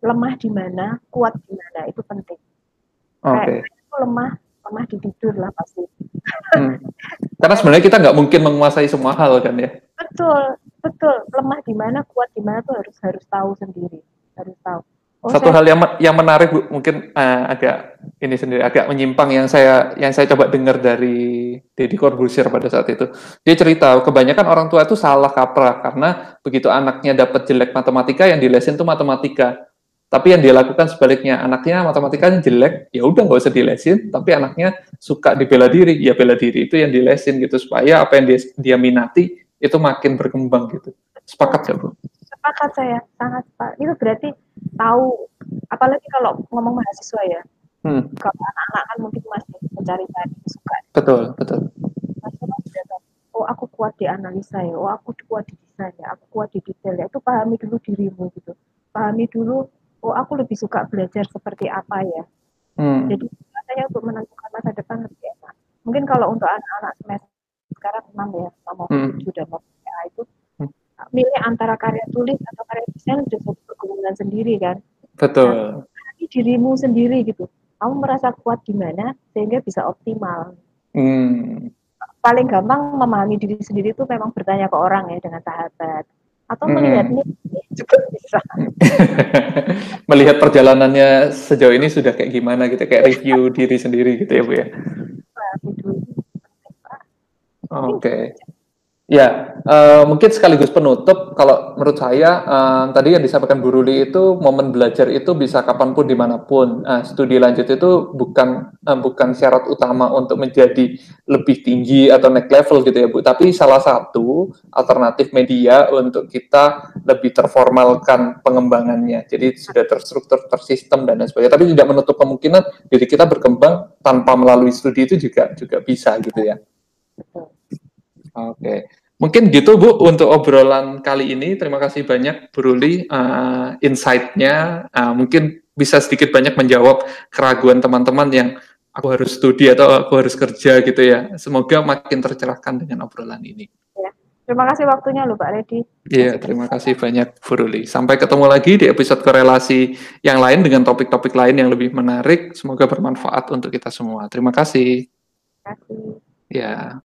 lemah di mana, kuat di mana itu penting. Oke. Okay. itu lemah, lemah di tidur lah pasti. Hmm. Karena sebenarnya kita nggak mungkin menguasai semua hal kan ya. Betul, betul. Lemah di mana, kuat di mana tuh harus harus tahu sendiri, harus tahu. Oh, Satu saya... hal yang yang menarik Bu, mungkin uh, agak ini sendiri agak menyimpang yang saya yang saya coba dengar dari Deddy Corbusier pada saat itu. Dia cerita kebanyakan orang tua itu salah kaprah karena begitu anaknya dapat jelek matematika yang dilesin itu matematika. Tapi yang dia lakukan sebaliknya, anaknya matematikanya jelek, ya udah nggak usah dilesin. Tapi anaknya suka dibela diri, ya bela diri itu yang dilesin gitu supaya apa yang dia dia minati itu makin berkembang gitu. Sepakat ya Bu? Sepakat saya, sangat Pak. Itu berarti tahu, apalagi kalau ngomong mahasiswa ya. Hmm. Kalau anak-anak kan mungkin masih mencari cari suka. Betul, betul. oh aku kuat di analisa ya, oh aku kuat di desain ya, aku kuat di detail ya. Itu pahami dulu dirimu gitu. Pahami dulu, oh aku lebih suka belajar seperti apa ya. Hmm. Jadi rasanya untuk menentukan masa depan lebih enak. Mungkin kalau untuk anak-anak semester sekarang enam ya, sama hmm. sudah mau itu milih antara karya tulis atau karya desain sudah satu pergumulan sendiri kan. Betul. Nah, dirimu sendiri gitu. Kamu merasa kuat di mana sehingga bisa optimal. Hmm. Paling gampang memahami diri sendiri itu memang bertanya ke orang ya dengan sahabat atau hmm. melihat ini juga bisa. melihat perjalanannya sejauh ini sudah kayak gimana gitu, kayak review diri sendiri gitu ya Bu ya. Oke. Okay. Ya, uh, mungkin sekaligus penutup. Kalau menurut saya, uh, tadi yang disampaikan Bu Ruli itu momen belajar itu bisa kapan pun di mana pun. Uh, studi lanjut itu bukan uh, bukan syarat utama untuk menjadi lebih tinggi atau next level gitu ya Bu. Tapi salah satu alternatif media untuk kita lebih terformalkan pengembangannya. Jadi sudah terstruktur, tersistem dan lain sebagainya. Tapi tidak menutup kemungkinan diri kita berkembang tanpa melalui studi itu juga juga bisa gitu ya. Oke. Okay. Mungkin gitu Bu untuk obrolan kali ini. Terima kasih banyak Bu Ruli uh, insight-nya. Uh, mungkin bisa sedikit banyak menjawab keraguan teman-teman yang aku harus studi atau aku harus kerja gitu ya. Semoga makin tercerahkan dengan obrolan ini. Ya. Terima kasih waktunya loh Pak Redi. Iya, terima kasih banyak Bu Ruli. Sampai ketemu lagi di episode korelasi yang lain dengan topik-topik lain yang lebih menarik. Semoga bermanfaat untuk kita semua. Terima kasih. Terima kasih. Ya.